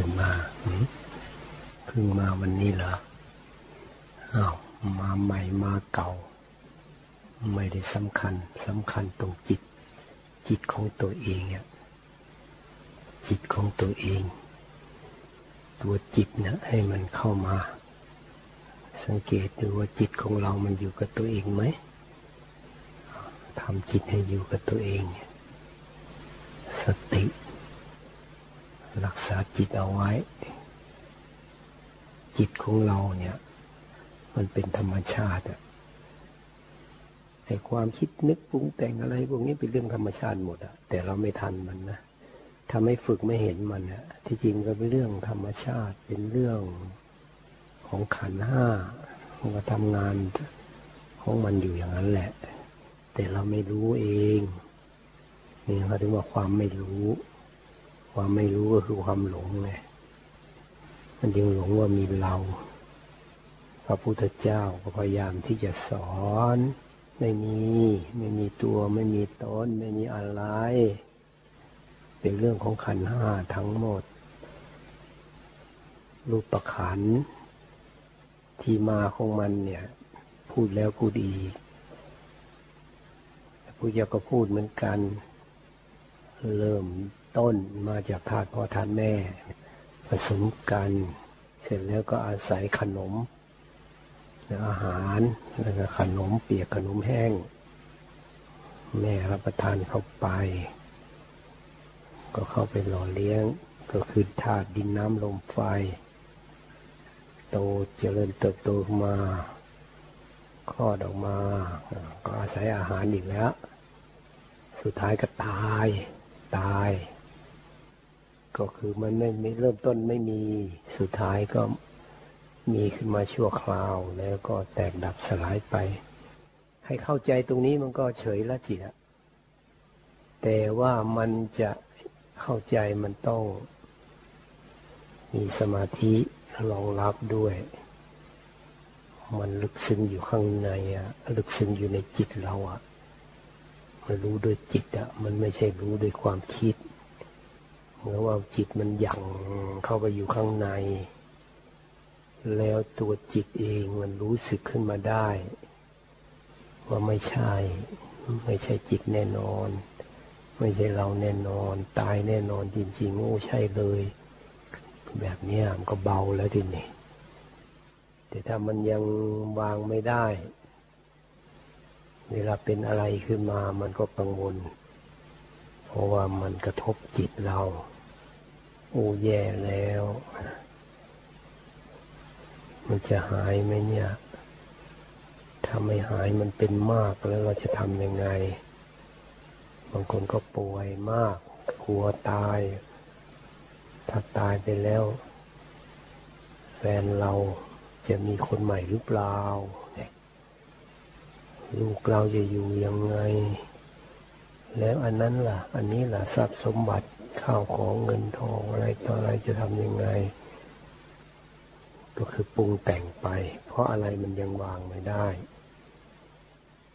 พึ่งมาพึ่งมาวันนี้เหรออ้าวมาใหม่มาเก่า ไม่ได้สำคัญสำคัญตรงจิต จิตของตัวเองเนี่ยจิตของตัวเอง ตัวจิตนะให้มันเข้ามา สังเกตดูว่าจิตของเรามันอยู่กับตัวเองไหมทำจิตให้อยู่กับตัวเอง สติ รักษาจิตเอาไว้ จิตของเราเนี่ย มันเป็นธรรมชาติอะไอความคิดนึกปรุงแต่งอะไรพวกนี้เป็นเรื่องธรรมชาติหมดอะแต่เราไม่ทันมันนะถ้าไม่ฝึกไม่เห็นมันอะที่จริงก็เป็นเรื่องธรรมชาติเป็นเรื่องของขันห้ามันก็ทำงานของมันอยู่อย่างนั้นแหละ แต่เราไม่รู้เองนี่เขาถึงว่าความไม่รู้ ความไม่รู้ก็คือความหลงไงมันยังหลงว่ามีเรา พระพุทธเจ้าก็พยายามที่จะสอน ไม่มี ไม่มีตัว ไม่มีตน ไม่มีอะไร เป็นเรื่องของขันห้าทั้งหมด รูปประขัน ที่มาของมันเนี่ย พูดแล้วกูดีพูดยาก็พูดเหมือนกัน เริ่ม ต้นมาจากธาตุพ่อธาตุแม่ ผสมกัน เสร็จแล้วก็อาศัยขนมอาหารแล้วก็ขนมเปียกขนมแห้ง แม่รับประทานเข้าไป ก็เข้าไปหล่อเลี้ยงก็คือธาตุดินน้ำลมไฟ โตเจริญเติบโตมาคลอดออกมา ก็อาศัยอาหารอีกแล้ว สุดท้ายก็ตาย ตาย ก็คือมันไม่ไม่เริ่มต้นไม่มีสุดท้ายก็มีขึ้นมาชั่วคราวแล้วก็แตกดับสลายไป ให้เข้าใจตรงนี้มันก็เฉยละจิตะแต่ว่ามันจะเข้าใจมันต้อง มีสมาธิรองรับด้วย มันลึกซึ้งอยู่ข้างในอะลึกซึ้งอยู่ในจิตเราอะมันรู้ด้วยจิตอะมันไม่ใช่รู้ด้วยความคิด หมือนว่าจิตมันยั่งเข้าไปอยู่ข้างใน แล้วตัวจิตเองมันรู้สึกขึ้นมาได้ ว่าไม่ใช่ ไม่ใช่จิตแน่นอน ไม่ใช่เราแน่นอน ตายแน่นอนจริงๆโอ้ใช่เลย แบบนี้มันก็เบาแล้วทีนี้แต่ถ้ามันยังวางไม่ได้ เวลาเป็นอะไรขึ้นมามันก็กังวล เพราะว่ามันกระทบจิตเรา โอ้แย่แล้ว มันจะหายไหมเนี่ยถ้าไม่หายมันเป็นมากแล้วเราจะทำยังไง บางคนก็ป่วยมากกลัวตาย ถ้าตายไปแล้ว แฟนเราจะมีคนใหม่หรือเปล่าลูกเราจะอยู่ยังไง แล้วอันนั้นล่ะ อันนี้ล่ะทรัพย์สมบัติข้าวของเงินทองอะไรต่ออะไรจะทำยังไง ก็คือปรุงแต่งไป เพราะอะไรมันยังวางไม่ได้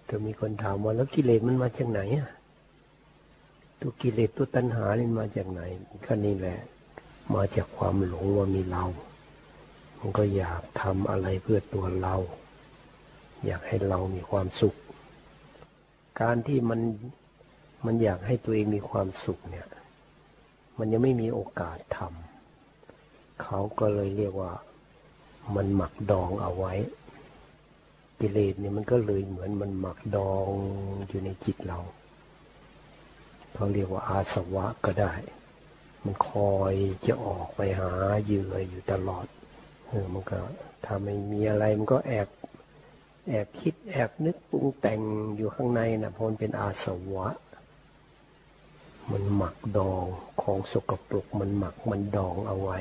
ก็มีคนถามว่าแล้วกิเลสมันมาจากไหนอะตัวกิเลสตัวตัณหานี่มาจากไหนก็นี่แหละ มาจากความหลงว่ามีเรา มันก็อยากทำอะไรเพื่อตัวเรา อยากให้เรามีความสุข การที่มัน มันอยากให้ตัวเองมีความสุขเนี่ย มันยังไม่มีโอกาสทำเขาก็เลยเรียกว่า มันหมักดองเอาไว้ กิเลสเนี่ยมันก็เลยเหมือนมันหมักดองอยู่ในจิตเราเขาเรียกว่าอาสวะก็ได้ มันคอยจะออกไปหาเหยื่ออยู่ตลอดเออมันก็ถ้าไม่มีอะไรมันก็แอบแอบคิดแอบนึกปรุงแต่งอยู่ข้างในนะพนเป็นอาสวะ มันหมักดองของสกปรกมันหมักมันดองเอาไว้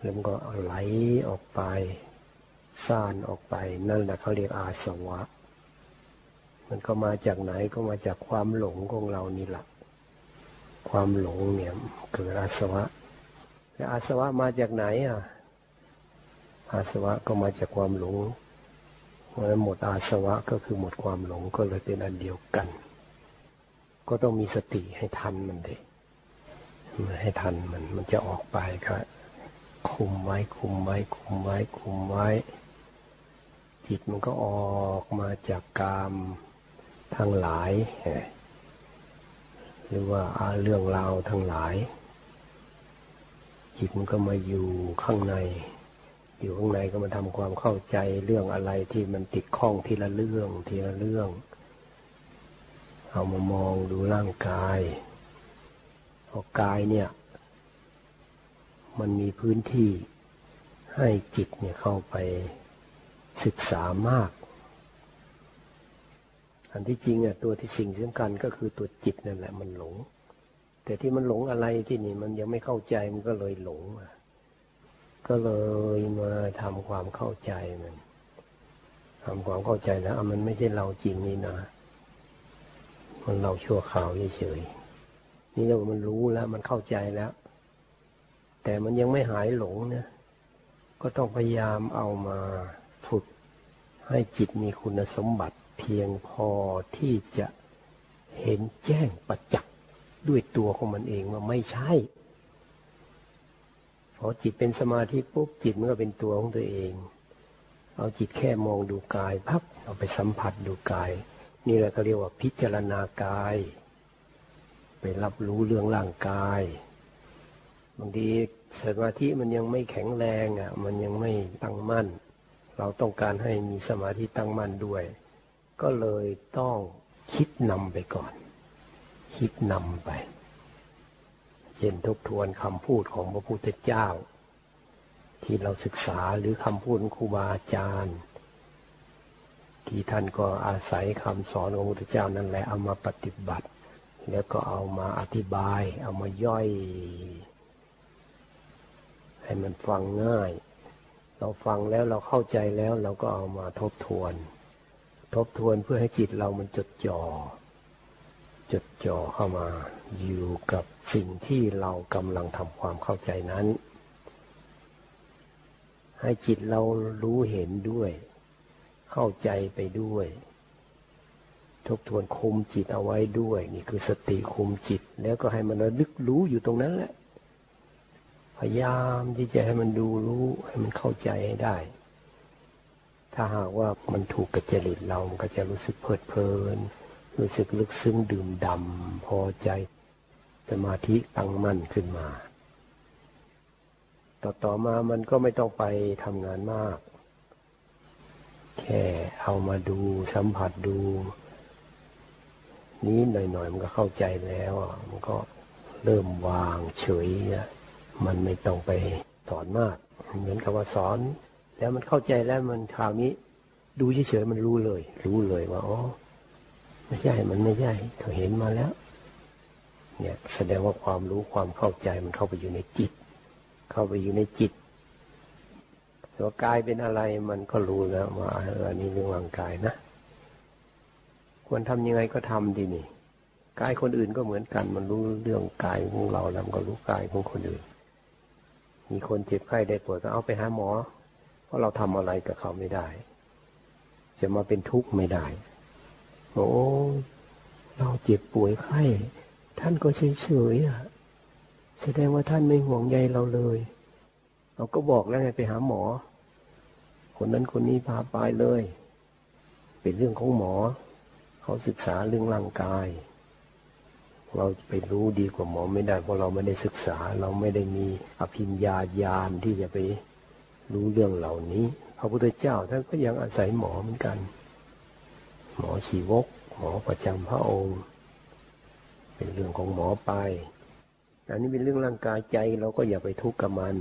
แล้วมันก็ไหลออกไปซ่านออกไป นั่นแหละเขาเรียกอาสวะ มันก็มาจากไหนก็มาจากความหลงของเรานี่แหละความหลงเนี่ยเกิดอาสวะ แล้วอาสวะมาจากไหนอะ อาสวะก็มาจากความหลงเพราะหมดอาสวะก็คือหมดความหลงก็เลยเป็นอันเดียวกัน ก็ต้องมีสติให้ทันมันเลยให้ทันมันมันจะออกไปก็คุมไว้คุมไว้คุมไว้คุมไว้ จิตมันก็ออกมาจากกามทั้งหลาย หรือว่าเรื่องราวทั้งหลาย จิตมันก็มาอยู่ข้างใน อยู่ข้างในก็มาทำความเข้าใจเรื่องอะไรที่มันติดข้องทีละเรื่องทีละเรื่อง เอามามองดูร่างกายพอกายเนี่ย มันมีพื้นที่ให้จิตเนี่ยเข้าไปศึกษามาก อันที่จริงอะตัวที่สิ่งสำคัญก็คือตัวจิตนั่นแหละมันหลง แต่ที่มันหลงอะไรที่นี่มันยังไม่เข้าใจมันก็เลยหลงก็เลยมาทำความเข้าใจมันทำความเข้าใจแล้วมันไม่ใช่เราจริงนี่นะ มันเราชั่วข่าวเฉยๆนี่เรามันรู้แล้ว มันเข้าใจแล้ว แต่มันยังไม่หายหลงเนี่ยก็ต้องพยายามเอามาฝึก ให้จิตมีคุณสมบัติเพียงพอที่จะเห็นแจ้งประจักษ์ด้วยตัวของมันเองว่าไม่ใช่พอจิตเป็นสมาธิปุ๊บจิตมันก็เป็นตัวของตัวเอง เอาจิตแค่มองดูกายพักเอาไปสัมผัสดูกาย นี่แหละก็เรียกว่าพิจารณากาย ไปรับรู้เรื่องร่างกาย บางทีสมาธิมันยังไม่แข็งแรงอะ มันยังไม่ตั้งมั่น เราต้องการให้มีสมาธิตั้งมั่นด้วย ก็เลยต้องคิดนำไปก่อน คิดนำไป เช่นทบทวนคำพูดของพระพุทธเจ้า ที่เราศึกษาหรือคำพูดครูบาอาจารย์ ที่ท่านก็อาศัยคำสอนของพระพุทธเจ้านั่นแหละเอามาปฏิบัติ แล้วก็เอามาอธิบาย เอามาย่อย ให้มันฟังง่าย เราฟังแล้วเราเข้าใจแล้วเราก็เอามาทบทวน ทบทวนเพื่อให้จิตเรามันจดจ่อจดจ่อเข้ามาอยู่กับสิ่งที่เรากำลังทำความเข้าใจนั้น ให้จิตเรารู้เห็นด้วย เข้าใจไปด้วย ทบทวนคุมจิตเอาไว้ด้วย นี่คือสติคุมจิต แล้วก็ให้มันระลึกรู้อยู่ตรงนั้นแหละ พยายามที่จะให้มันดูรู้ให้มันเข้าใจให้ได้ ถ้าหากว่ามันถูกกระจริตเรามันก็จะรู้สึกเพลิดเพลิน รู้สึกลึกซึ้งดื่มดำพอใจสมาธิตั้งมั่นขึ้นมา ต่อต่อมามันก็ไม่ต้องไปทำงานมาก แค่เอามาดูสัมผัสดู นี้หน่อยๆมันก็เข้าใจแล้ว มันก็เริ่มวางเฉยมันไม่ต้องไปสอนมาก เหมือนกับว่าสอน แล้วมันเข้าใจแล้วมันคราวนี้ ดูเฉยๆมันรู้เลย รู้เลยว่าอ๋อไม่ใช่มันไม่ใช่เขาเห็นมาแล้ว เนี่ยแสดงว่าความรู้ความเข้าใจมันเข้าไปอยู่ในจิต เข้าไปอยู่ในจิต ตัวกายเป็นอะไรมันก็รู้แล้วว่าเออนี่เรื่องร่างกายนะ ควรทำยังไงก็ทำดีนี่กายคนอื่นก็เหมือนกัน มันรู้เรื่องกายของเราแล้วก็รู้กายของคนอื่น มีคนเจ็บไข้ได้ป่วยก็เอาไปหาหมอ เพราะเราทำอะไรกับเขาไม่ได้ จะมาเป็นทุกข์ไม่ได้โอ้เราเจ็บป่วยไข้ ท่านก็เฉยเฉยอะแสดงว่าท่านไม่ห่วงใยเราเลย เราก็บอกแล้วไงไปหาหมอ คนนั้นคนนี้พาไปเลย เป็นเรื่องของหมอ เขาศึกษาเรื่องร่างกาย เราไปรู้ดีกว่าหมอไม่ได้เพราะเราไม่ได้ศึกษา เราไม่ได้มีอภิญญาญาณที่จะไปรู้เรื่องเหล่านี้ พระพุทธเจ้าท่านก็ยังอาศัยหมอเหมือนกัน หมอชีวก หมอประจำพระองค์ เป็นเรื่องของหมอไปอันนี้เป็นเรื่องร่างกายใจเราก็อย่าไปทุกข์กับมัน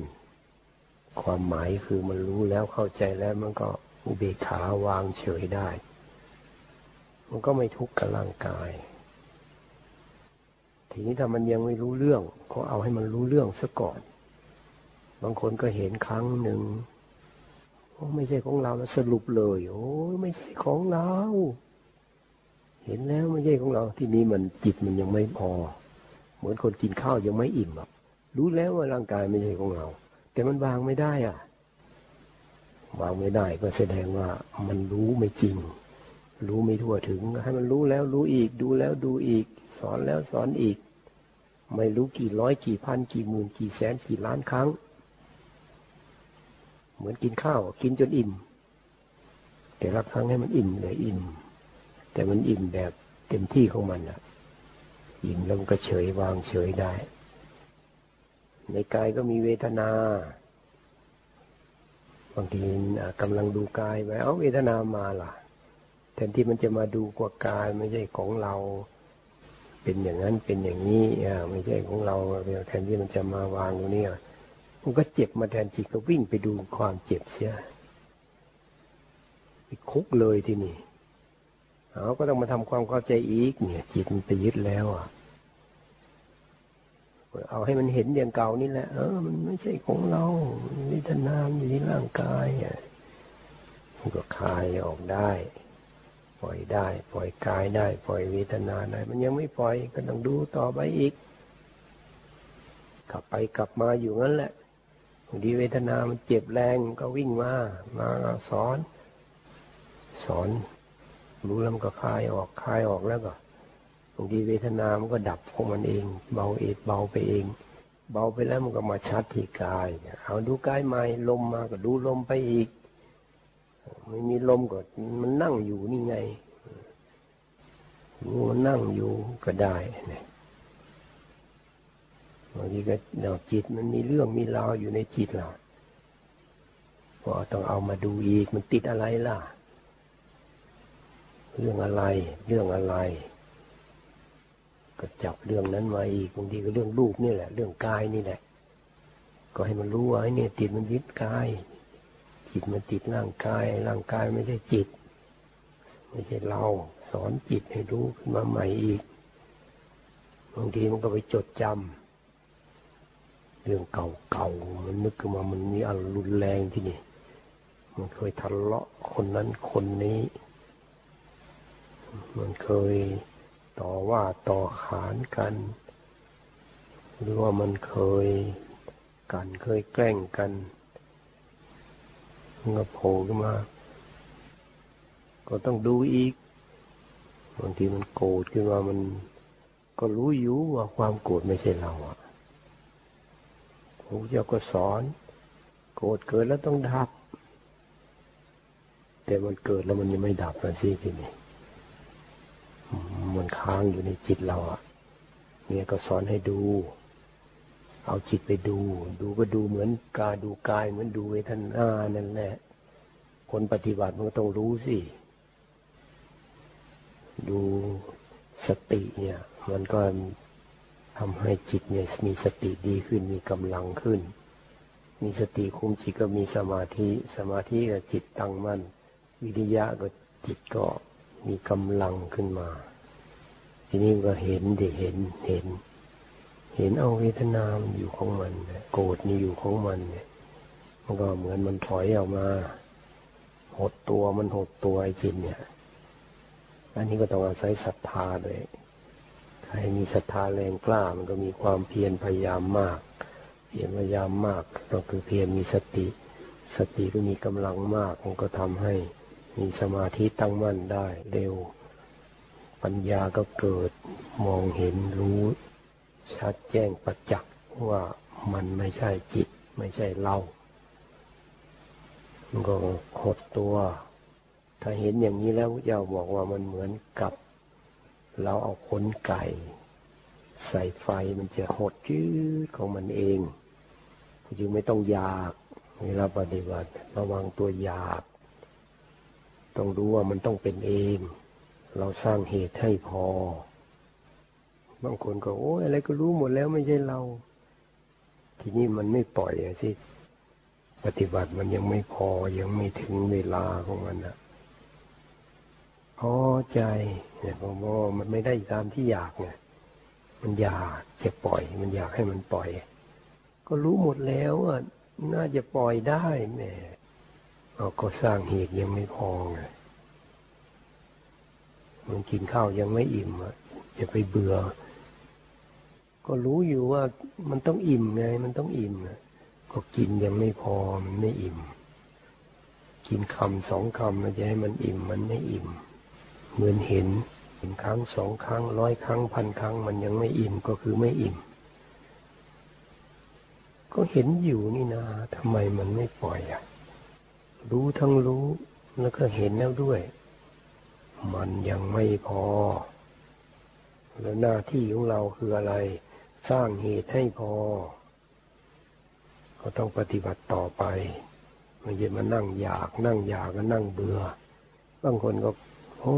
ความหมายคือมันรู้แล้วเข้าใจแล้วมันก็อุเบกขาวางเฉยได้ มันก็ไม่ทุกข์กับร่างกาย ทีนี้ถ้ามันยังไม่รู้เรื่อง ก็เอาให้มันรู้เรื่องซะก่อน บางคนก็เห็นครั้งหนึ่งโอ้ไม่ใช่ของเราแล้วสรุปเลย โอ้ไม่ใช่ของเรา เห็นแล้วไม่ใช่ของเรา ที่นี้มันจิตมันยังไม่พอ เหมือนคนกินข้าวยังไม่อิ่มอะรู้แล้วว่าร่างกายไม่ใช่ของเรา แต่มันวางไม่ได้อะ วางไม่ได้ก็แสดงว่ามันรู้ไม่จริง รู้ไม่ทั่วถึง ให้มันรู้แล้วรู้อีก ดูแล้วดูอีก สอนแล้วสอนอีก ไม่รู้กี่ร้อยกี่พันกี่หมื่นกี่แสนกี่ล้านครั้ง เหมือนกินข้าว กินจนอิ่ม แต่ละครั้งให้มันอิ่มเลยอิ่ม แต่มันอิ่มแบบเต็มที่ของมันอะ อิ่มแล้วมันก็เฉยวางเฉยได้ ในกายก็มีเวทนาบางทีกำลังดูกายไปเอาเวทนามาล่ะแทนที่มันจะมาดูกว่ากายไม่ใช่ของเรา เป็นอย่างนั้นเป็นอย่างนี้อ่าไม่ใช่ของเราแทนที่มันจะมาวางตรงนี้มันก็เจ็บมาแทนจิตก็วิ่งไปดูความเจ็บเสียไปคุกเลยที่นี่เอาก็ต้องมาทำความเข้าใจอีกเนี่ย จิตมันไปยึดแล้วอะ เอาให้มันเห็นอย่างเก่านี่แหละ เออ มันไม่ใช่ของเราวิทนามอยู่ที่ร่างกายมันก็คลายออกได้ ปล่อยได้ ปล่อยกายได้ ปล่อยเวทนาได้ มันยังไม่ปล่อยก็ต้องดูต่อไปอีก กลับไปกลับมาอยู่งั้นแหละบางทีเวทนา มันเจ็บแรงก็วิ่งมา มาสอน สอน รู้แล้วมันก็คลายออกคลายออกแล้วก็ บางทีเวทนามันก็ดับของมันเอง เบาเอดเบาไปเอง เบาไปแล้วมันก็มาชัดที่กาย เอาดูกายใหม่ลมมาก็ดูลมไปอีก ไม่มีลมก็มันนั่งอยู่นี่ไงรู้มันนั่งอยู่ก็ได้เนี่ยบางทีก็เดาจิตมันมีเรื่องมีราวอยู่ในจิตเราก็ต้องเอามาดูอีกมันติดอะไรล่ะ เรื่องอะไร เรื่องอะไร ก็จับเรื่องนั้นมาอีกบางทีก็เรื่องรูปนี่แหละ เรื่องกายนี่แหละ ก็ให้มันรู้ว่าไอ้นี่ยติดมันยึดกาย จิตมันติดร่างกาย ร่างกายไม่ใช่จิต ไม่ใช่เรา สอนจิตให้รู้ขึ้นมาใหม่อีกบางทีมันก็ไปจดจำเรื่องเก่าๆมันนึกขึ้นมามันมีอารมณ์รุนแรงที่นี่มันเคยทะเลาะคนนั้นคนนี้ มันเคย ต่อว่าต่อขานกัน หรือว่ามันเคยกันเคยแกล้งกันมันก็โผล่ขึ้นมา ก็ต้องดูอีกบางทีมันโกรธขึ้นมามันก็รู้อยู่ว่าความโกรธไม่ใช่เราอะพระเจ้าก็สอน โกรธเกิดแล้วต้องดับ แต่มันเกิดแล้วมันยังไม่ดับนะสิทีนี้ มันค้างอยู่ในจิตเราอะเนี่ยก็สอนให้ดู เอาจิตไปดู ดูก็ดูเหมือนกาดูกายเหมือนดูเวทนานั่นแหละ คนปฏิบัติมันก็ต้องรู้สิ ดูสติเนี่ย มันก็ทำให้จิตเนี่ยมีสติดีขึ้นมีกำลังขึ้น มีสติคุมจิตก็มีสมาธิ สมาธิก็จิตตั้งมั่น วิริยะก็จิตก็ มีกำลังขึ้นมา ทีนี้ก็เห็นดิเห็นเห็น เห็นเอาเวทนามันอยู่ของมันโกรธนี่อยู่ของมันเนี่ยมันก็เหมือนมันถอยออกมา หดตัวมันหดตัวไอ้จิตเนี่ย อันนี้ก็ต้องอาศัยศรัทธาเลยใครมีศรัทธาแรงกล้ามันก็มีความเพียรพยายามมาก เพียรพยายามมากก็คือเพียรมีสติ สติก็มีกำลังมากมันก็ทำให้ มีสมาธิตั้งมั่นได้เร็ว ปัญญาก็เกิดมองเห็นรู้ ชัดแจ้งประจักษ์ว่ามันไม่ใช่จิต ไม่ใช่เรามันก็หดตัว ถ้าเห็นอย่างนี้แล้วเจ้าบอกว่ามันเหมือนกับ เราเอาขนไก่ ใส่ไฟมันจะหดจืดของมันเองจึงไม่ต้องอยากเวลาปฏิบัติระวังตัวอยาก ต้องรู้ว่ามันต้องเป็นเอง เราสร้างเหตุให้พอ บางคนก็โอ้ยอะไรก็รู้หมดแล้วไม่ใช่เรา ทีนี้มันไม่ปล่อยสิ ปฏิบัติมันยังไม่พอยังไม่ถึงเวลาของมันนะพอใจเนี่ยเพราะว่ามันไม่ได้ตามที่อยากไงมันอยากจะปล่อย มันอยากให้มันปล่อย ก็รู้หมดแล้วอะน่าจะปล่อยได้แม่ เราก็สร้างเหตุยังไม่พอไงมันกินข้าวยังไม่อิ่มอะจะไปเบื่อ ก็รู้อยู่ว่ามันต้องอิ่มไง มันต้องอิ่มก็กินยังไม่พอมันไม่อิ่ม กินคำสองคำมันจะให้มันอิ่มมันไม่อิ่ม เหมือนเห็นเห็นครั้งสองครั้งร้อยครั้งพันครั้ง มันยังไม่อิ่มก็คือไม่อิ่ม ก็เห็นอยู่นี่นาทำไมมันไม่ปล่อยอะ รู้ทั้งรู้แล้วก็เห็นแล้วด้วย มันยังไม่พอ แล้วหน้าที่ของเราคืออะไร สร้างเหตุให้พอ ก็ต้องปฏิบัติต่อไปไม่ใช่มานั่งอยากนั่งอยากก็นั่งเบื่อ บางคนก็โอ้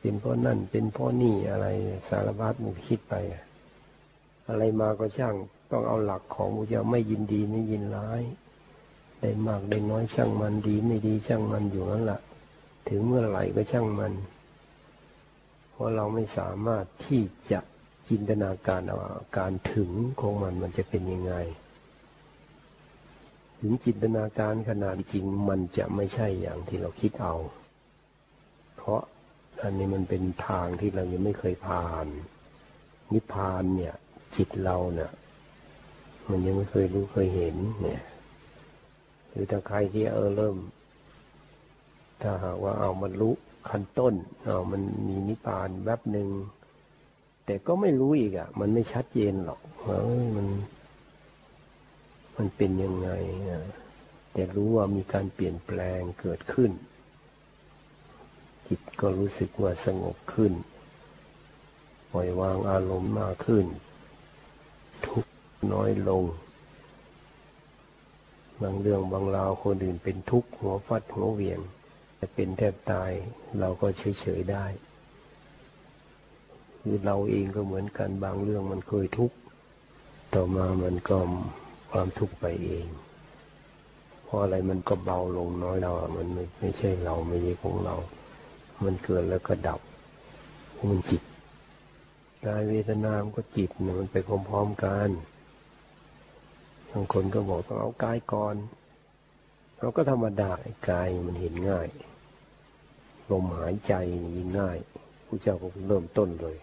เป็นเพราะนั่นเป็นเพราะนี่อะไรสารพัดมันคิดไป อะไรมาก็ช่างต้องเอาหลักของพระเจ้าไม่ยินดีไม่ยินร้าย ได้มากได้น้อยช่างมันดีไม่ดีช่างมันอยู่นั่นแหละถึงเมื่อไหร่ก็ช่างมัน เพราะเราไม่สามารถที่จะจินตนาการเอาการถึงของมันมันจะเป็นยังไง ถึงจินตนาการขนาดจริงมันจะไม่ใช่อย่างที่เราคิดเอา เพราะอันนี้มันเป็นทางที่เรายังไม่เคยผ่าน นิพพานเนี่ย จิตเราเนี่ยมันยังไม่เคยรู้เคยเห็นเนี่ย หรือถ้าใครที่เออเริ่ม ถ้าหากว่าเอามันรู้ขั้นต้นเอามันมีนิพพานแวบหนึ่งแต่ก็ไม่รู้อีกอะ มันไม่ชัดเจนหรอกเฮ้ยมัน มันเป็นยังไงนะแต่รู้ว่ามีการเปลี่ยนแปลงเกิดขึ้น จิตก็รู้สึกว่าสงบขึ้นปล่อยวางอารมณ์มากขึ้น ทุกน้อยลง บางเรื่องบางราวคนอื่นเป็นทุกข์หัวฟัดหัวเวียงแต่เป็นแทบตายเราก็เฉยๆได้คือเราเองก็เหมือนกันบางเรื่องมันเคยทุกข์ต่อมามันก็ความทุกข์ไปเองเพราะอะไรมันก็เบาลงน้อยเราอะมันไม่ไม่ใช่เราไม่ใช่ของเรา มันเกิดแล้วก็ดับมันจิตกายเวทนามก็จิตเนี่ยมันไปพร้อมๆกัน บางคนก็บอกต้องเอากายก่อนเราก็ธรรมดากายมันเห็นง่ายลมหายใจยิ่งง่ายผู้เจ้าก็เริ่มต้นเลย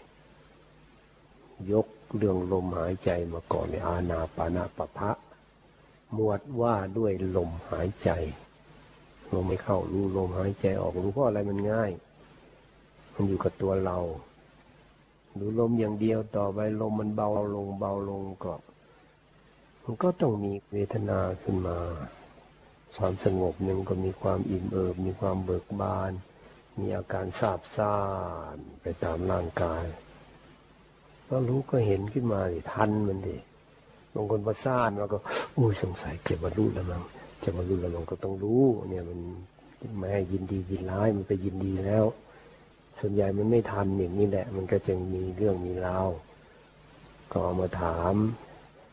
ยกเรื่องลมหายใจมาก่อนในอาณาปานาปะพะหมวดว่าด้วยลมหายใจลมไม่เข้ารู้ลมหายใจออกรู้เพราะอะไรมันง่าย มันอยู่กับตัวเราดูลมอย่างเดียวต่อไปลมมันเบาลงเบาลงก็ มันก็ต้องมีเวทนาขึ้นมา ความสงบหนึ่งก็มีความอิ่มเอิบ มีความเบิกบาน มีอาการซาบซ่านไปตามร่างกายก็รู้ก็เห็นขึ้นมาดิทันมันดิบางคนประสานแล้วก็อุ้ยสงสัยเก็บมารู้แล้วมั้งจะมารู้แล้วมันก็ต้องรู้ เนี่ยมันไม่ให้ยินดียินร้ายมันไปยินดีแล้ว ส่วนใหญ่มันไม่ทันอย่างนี้แหละ มันก็จะมีเรื่องมีราวก็เอามาถาม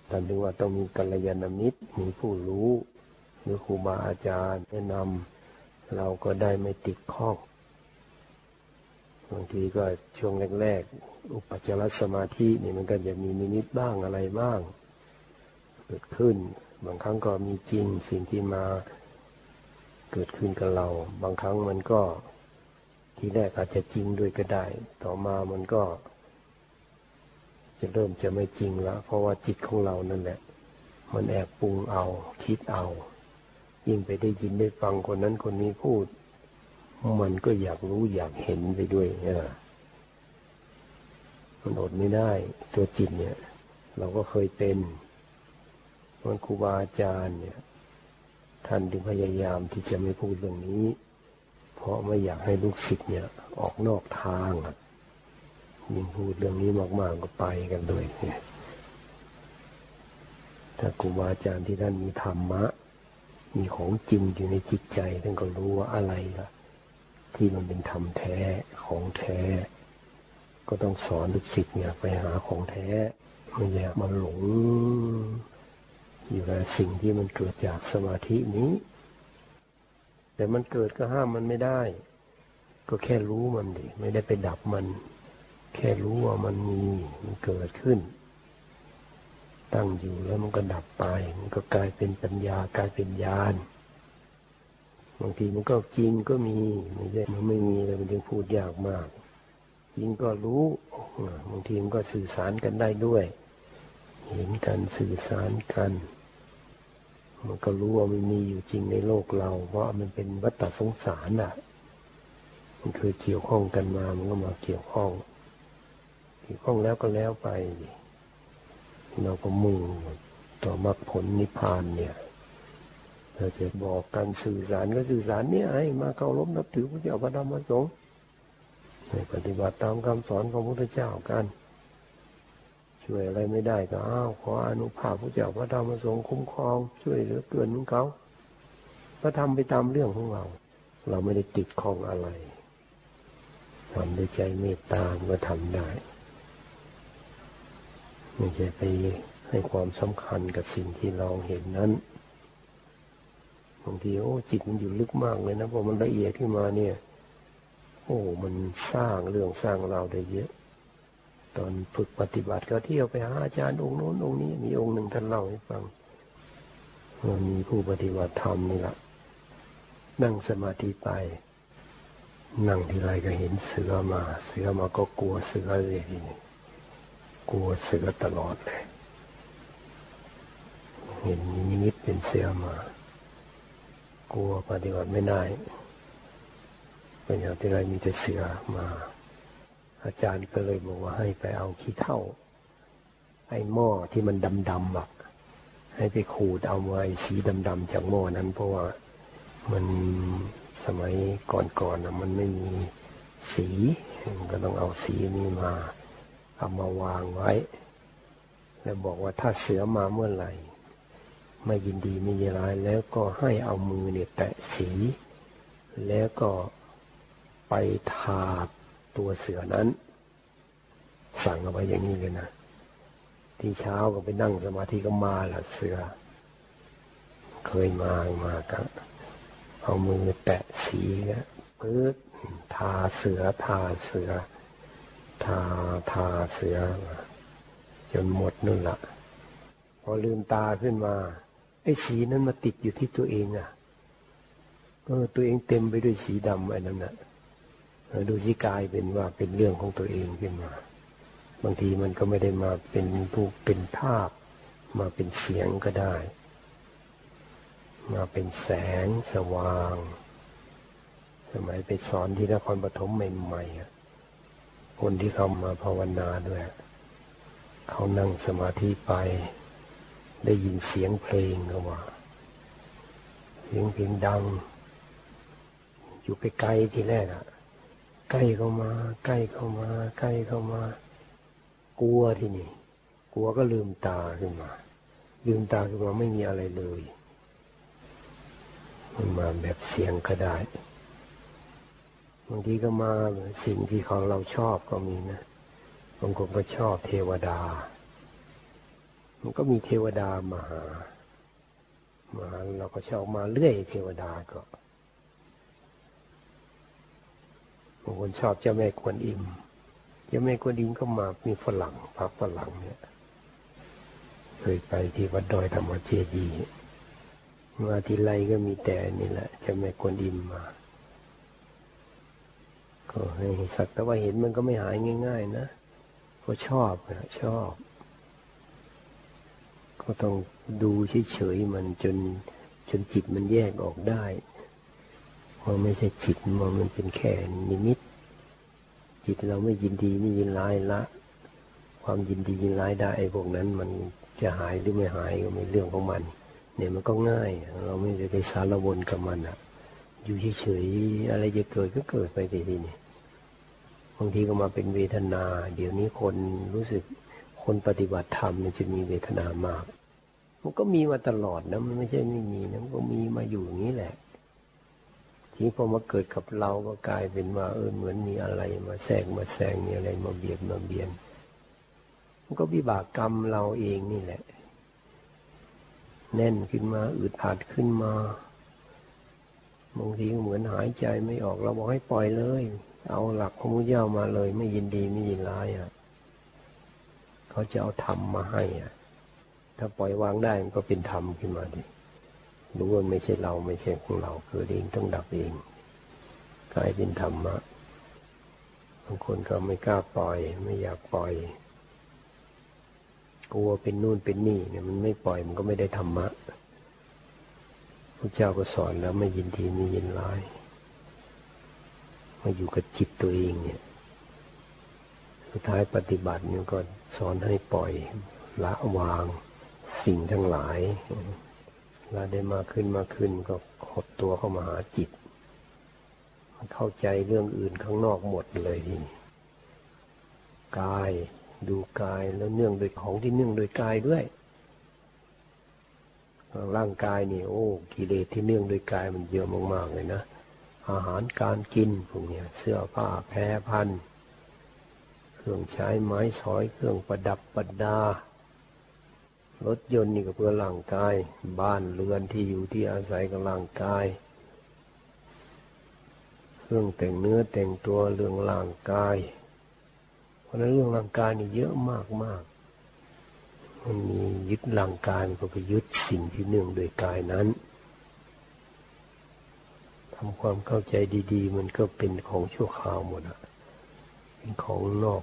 ท่านถึงว่าต้องมีกัลยาณมิตรมีผู้รู้หรือครูบาอาจารย์แนะนำเราก็ได้ไม่ติดข้องบางทีก็ช่วงแรกๆ อุปจารสมาธินี่มันก็จะมีมินิตบ้างอะไรบ้าง เกิดขึ้น บางครั้งก็มีจริงสิ่งที่มาเกิดขึ้นกับเรา บางครั้งมันก็ทีแรกอาจจะจริงด้วยก็ได้ ต่อมามันก็ จะเริ่มจะไม่จริงละเพราะว่าจิตของเรานั่นแหละ มันแอบปรุงเอา คิดเอา ยิ่งไปได้ยินได้ฟังคนนั้นคนนี้พูด มันก็อยากรู้อยากเห็นไปด้วยนะมันอดไม่ได้ ตัวจิตเนี่ย เราก็เคยเป็นมันครูบาอาจารย์เนี่ย ท่านถึงพยายามที่จะไม่พูดเรื่องนี้ เพราะไม่อยากให้ลูกศิษย์เนี่ย ออกนอกทาง ยิ่งพูดเรื่องนี้มาก ๆ ก็ไปกันเลยเนี่ยถ้าครูบาอาจารย์ที่ท่านมีธรรมะ มีของจริงอยู่ในจิตใจท่านก็รู้ว่าอะไรล่ะ ที่มันเป็นธรรมแท้ของแท้ ก็ต้องสอนลูกศิษย์เนี่ยไปหาของแท้ไม่อยากมาหลงอยู่กับสิ่งที่มันเกิดจากสมาธินี้ แต่มันเกิดก็ห้ามมันไม่ได้ ก็แค่รู้มันดิไม่ได้ไปดับมัน แค่รู้ว่ามันมีมันเกิดขึ้น ตั้งอยู่แล้วมันก็ดับไป มันก็กลายเป็นปัญญากลายเป็นญาณบางทีมันก็จริงก็มีไม่ใช่มันไม่มีเลยมันยังพูดยากมาก จริงก็รู้บางทีมันก็สื่อสารกันได้ด้วย เห็นกันสื่อสารกัน มันก็รู้ว่ามันมีอยู่จริงในโลกเรา เพราะมันเป็นวัฏสงสารอะ มันเคยเกี่ยวข้องกันมา มันก็มาเกี่ยวข้อง เกี่ข้องแล้วก็แล้วไป เราก็มุ่งต่อมรรคผลนิพพานเนี่ยเราจะบอกกันสื่อสารก็สื่อสารเนี่ยให้มาเคารพนับถือพระเจ้าพระธรรมพระสงฆ์ปฏิบัติตามคำสอนของพระพุทธเจ้ากัน ช่วยอะไรไม่ได้ก็อ้าวขออนุภาพพระเจ้าพระธรรมพระสงฆ์คุ้มครอง ช่วยเหลือเกินของเขาพระทำไปตามเรื่องของเรา เราไม่ได้ติดข้องอะไรทำด้วยใจเมตตาก็ทำได้ ไม่ใช่ไปให้ความสำคัญกับสิ่งที่เราเห็นนั้นบางทีโอ้จิตมันอยู่ลึกมากเลยนะพอมันละเอียดขึ้นมาเนี่ย โอ้มันสร้างเรื่องสร้างเราได้เยอะ ตอนฝึกปฏิบัติก็เที่ยวไปหาอาจารย์องค์โน้นองค์นี้มีองค์หนึ่งท่านเล่าให้ฟังมันมีผู้ปฏิบัติธรรมนี่แหละนั่งสมาธิไป นั่งทีไรก็เห็นเสือมา เสือมาก็กลัวเสือเลยทีนี้ กลัวเสือตลอดเลย เห็นนิมิตเป็นเสือมา กลัวปฏิบัติไม่ได้เป็นอย่างที่ไรมีแต่เสือมา อาจารย์ก็เลยบอกว่าให้ไปเอาขี้เท่า ไอ้หม้อที่มันดำๆแบบให้ไปขูดเอาไว้สีดำๆจากหม้อนั้น เพราะว่ามันสมัยก่อนๆมันไม่มีสีก็ต้องเอาสีนี้มา เอามาวางไว้ แล้วบอกว่าถ้าเสือมาเมื่อไหร่ ไม่ยินดีไม่ยินร้ายแล้วก็ให้เอามือเนี่ยแตะสี แล้วก็ไปทาตัวเสือนั้น สั่งเอาไว้อย่างนี้เลยนะ ที่เช้าก็ไปนั่งสมาธิก็มาละเสือ เคยมามาก็เอามือแตะสีนะปื๊ดทาเสือทาเสือ ทาทาเสือจนหมดนู่นละพอลืมตาขึ้นมา ไอ้สีนั้นมาติดอยู่ที่ตัวเองอะเออตัวเองเต็มไปด้วยสีดำไอ้นั่นน่ะดูสิกายเป็นว่าเป็นเรื่องของตัวเองขึ้นมา บางทีมันก็ไม่ได้มาเป็นผู้เป็นภาพ มาเป็นเสียงก็ได้ มาเป็นแสงสว่าง สมัยไปสอนที่นครปฐมใหม่ๆ คนที่เขามาภาวนาด้วย เขานั่งสมาธิไป ได้ยินเสียงเพลงเขาว่า เสียงเพลงดัง อยู่ไปไกลทีแรกอะใกล้เข้ามา ใกล้เข้ามา ใกล้เข้ามา กลัวที่นี่ กลัวก็ลืมตาขึ้นมา ลืมตาขึ้นมาไม่มีอะไรเลย มันมาแบบเสียงก็ได้ บางทีก็มาสิ่งที่ของเราชอบก็มีนะบางคนก็ชอบเทวดา มันก็มีเทวดามาหา มาเราก็ชอบมาเรื่อยเทวดาก็บางคนชอบเจ้าแม่กวนอิมเจ้าแม่กวนอิมก็มามีฝรั่งพักฝรั่งเนี่ยเคยไปที่วัดดอยธรรมเจดีย์มาทีไรก็มีแต่นี่แหละเจะไม่ควรอิมมา ก็ให้สักแต่ว่าเห็นมันก็ไม่หายง่าย ๆ นะก็ชอบนะชอบ ก็ต้องดูเฉยๆมันจนจนจิตมันแยกออกได้ว่าไม่ใช่จิตมันมันเป็นแค่นิมิต จิตเราไม่ยินดีไม่ยินร้ายละ ความยินดียินร้ายได้ไอ้พวกนั้น มันจะหายหรือไม่หายก็ไม่เรื่องของมัน เนี่ยมันก็ง่าย เราไม่ได้ไปสารวนกับมันอะ อยู่เฉยๆอะไรจะเกิดก็เกิดไปทีนี้บางทีก็มาเป็นเวทนา เดี๋ยวนี้คนรู้สึกคนปฏิบัติธรรมมันจะมีเวทนามากมันก็มีมาตลอดนะมันไม่ใช่ไม่มีนะมันก็มีมาอยู่อย่างนี้แหละ ทีพอมาเกิดกับเราก็กลายเป็นว่าเออเหมือนมีอะไรมาแทรกมาแซงมีอะไรมาเบียดมาเบียนมันก็วิบากกรรมเราเองนี่แหละ แน่นขึ้นมาอึดอัดขึ้นมา บางทีก็เหมือนหายใจไม่ออกเราบอกให้ปล่อยเลย เอาหลักของมุเจ้ามาเลย ไม่ยินดีไม่ยินร้ายอะเขาจะเอาธรรมมาให้อะ ถ้าปล่อยวางได้มันก็เป็นธรรมขึ้นมาดิรู้ว่าไม่ใช่เราไม่ใช่ของเราเกิดเองต้องดับเองกลายเป็นธรรมะบางคนก็ไม่กล้าปล่อย ไม่อยากปล่อยกลัวเป็นนู่นเป็นนี่เนี่ยมันไม่ปล่อยมันก็ไม่ได้ธรรมะ พระเจ้าก็สอนแล้วไม่ยินดีไม่ยินร้ายมาอยู่กับจิตตัวเองเนี่ย สุดท้ายปฏิบัติเนี่ยก็สอนให้ปล่อยละวางสิ่งทั้งหลายเราได้มาขึ้นมาขึ้นก็หดตัวเข้ามาหาจิต มันเข้าใจเรื่องอื่นข้างนอกหมดเลยทีนี้กายดูกายแล้วเนื่องโดยของที่เนื่องโดยกายด้วย ร่างกายนี่โอ้กิเลสที่เนื่องโดยกายมันเยอะมากๆเลยนะอาหารการกินพวกนี้เสื้อผ้าแพรพันเครื่องใช้ไม้สอยเครื่องประดับประดารถยนต์นี่ก็เพื่อร่างกาย บ้านเรือนที่อยู่ที่อาศัยกับร่างกาย เครื่องแต่งเนื้อแต่งตัวเรื่องร่างกาย เพราะนั้นเรื่องร่างกายนี่เยอะมากมาก มันมียึดร่างกายก็ไปยึดสิ่งที่เนื่องโดยกายนั้นทำความเข้าใจดีๆ มันก็เป็นของชั่วคราวหมดอะเป็นของนอก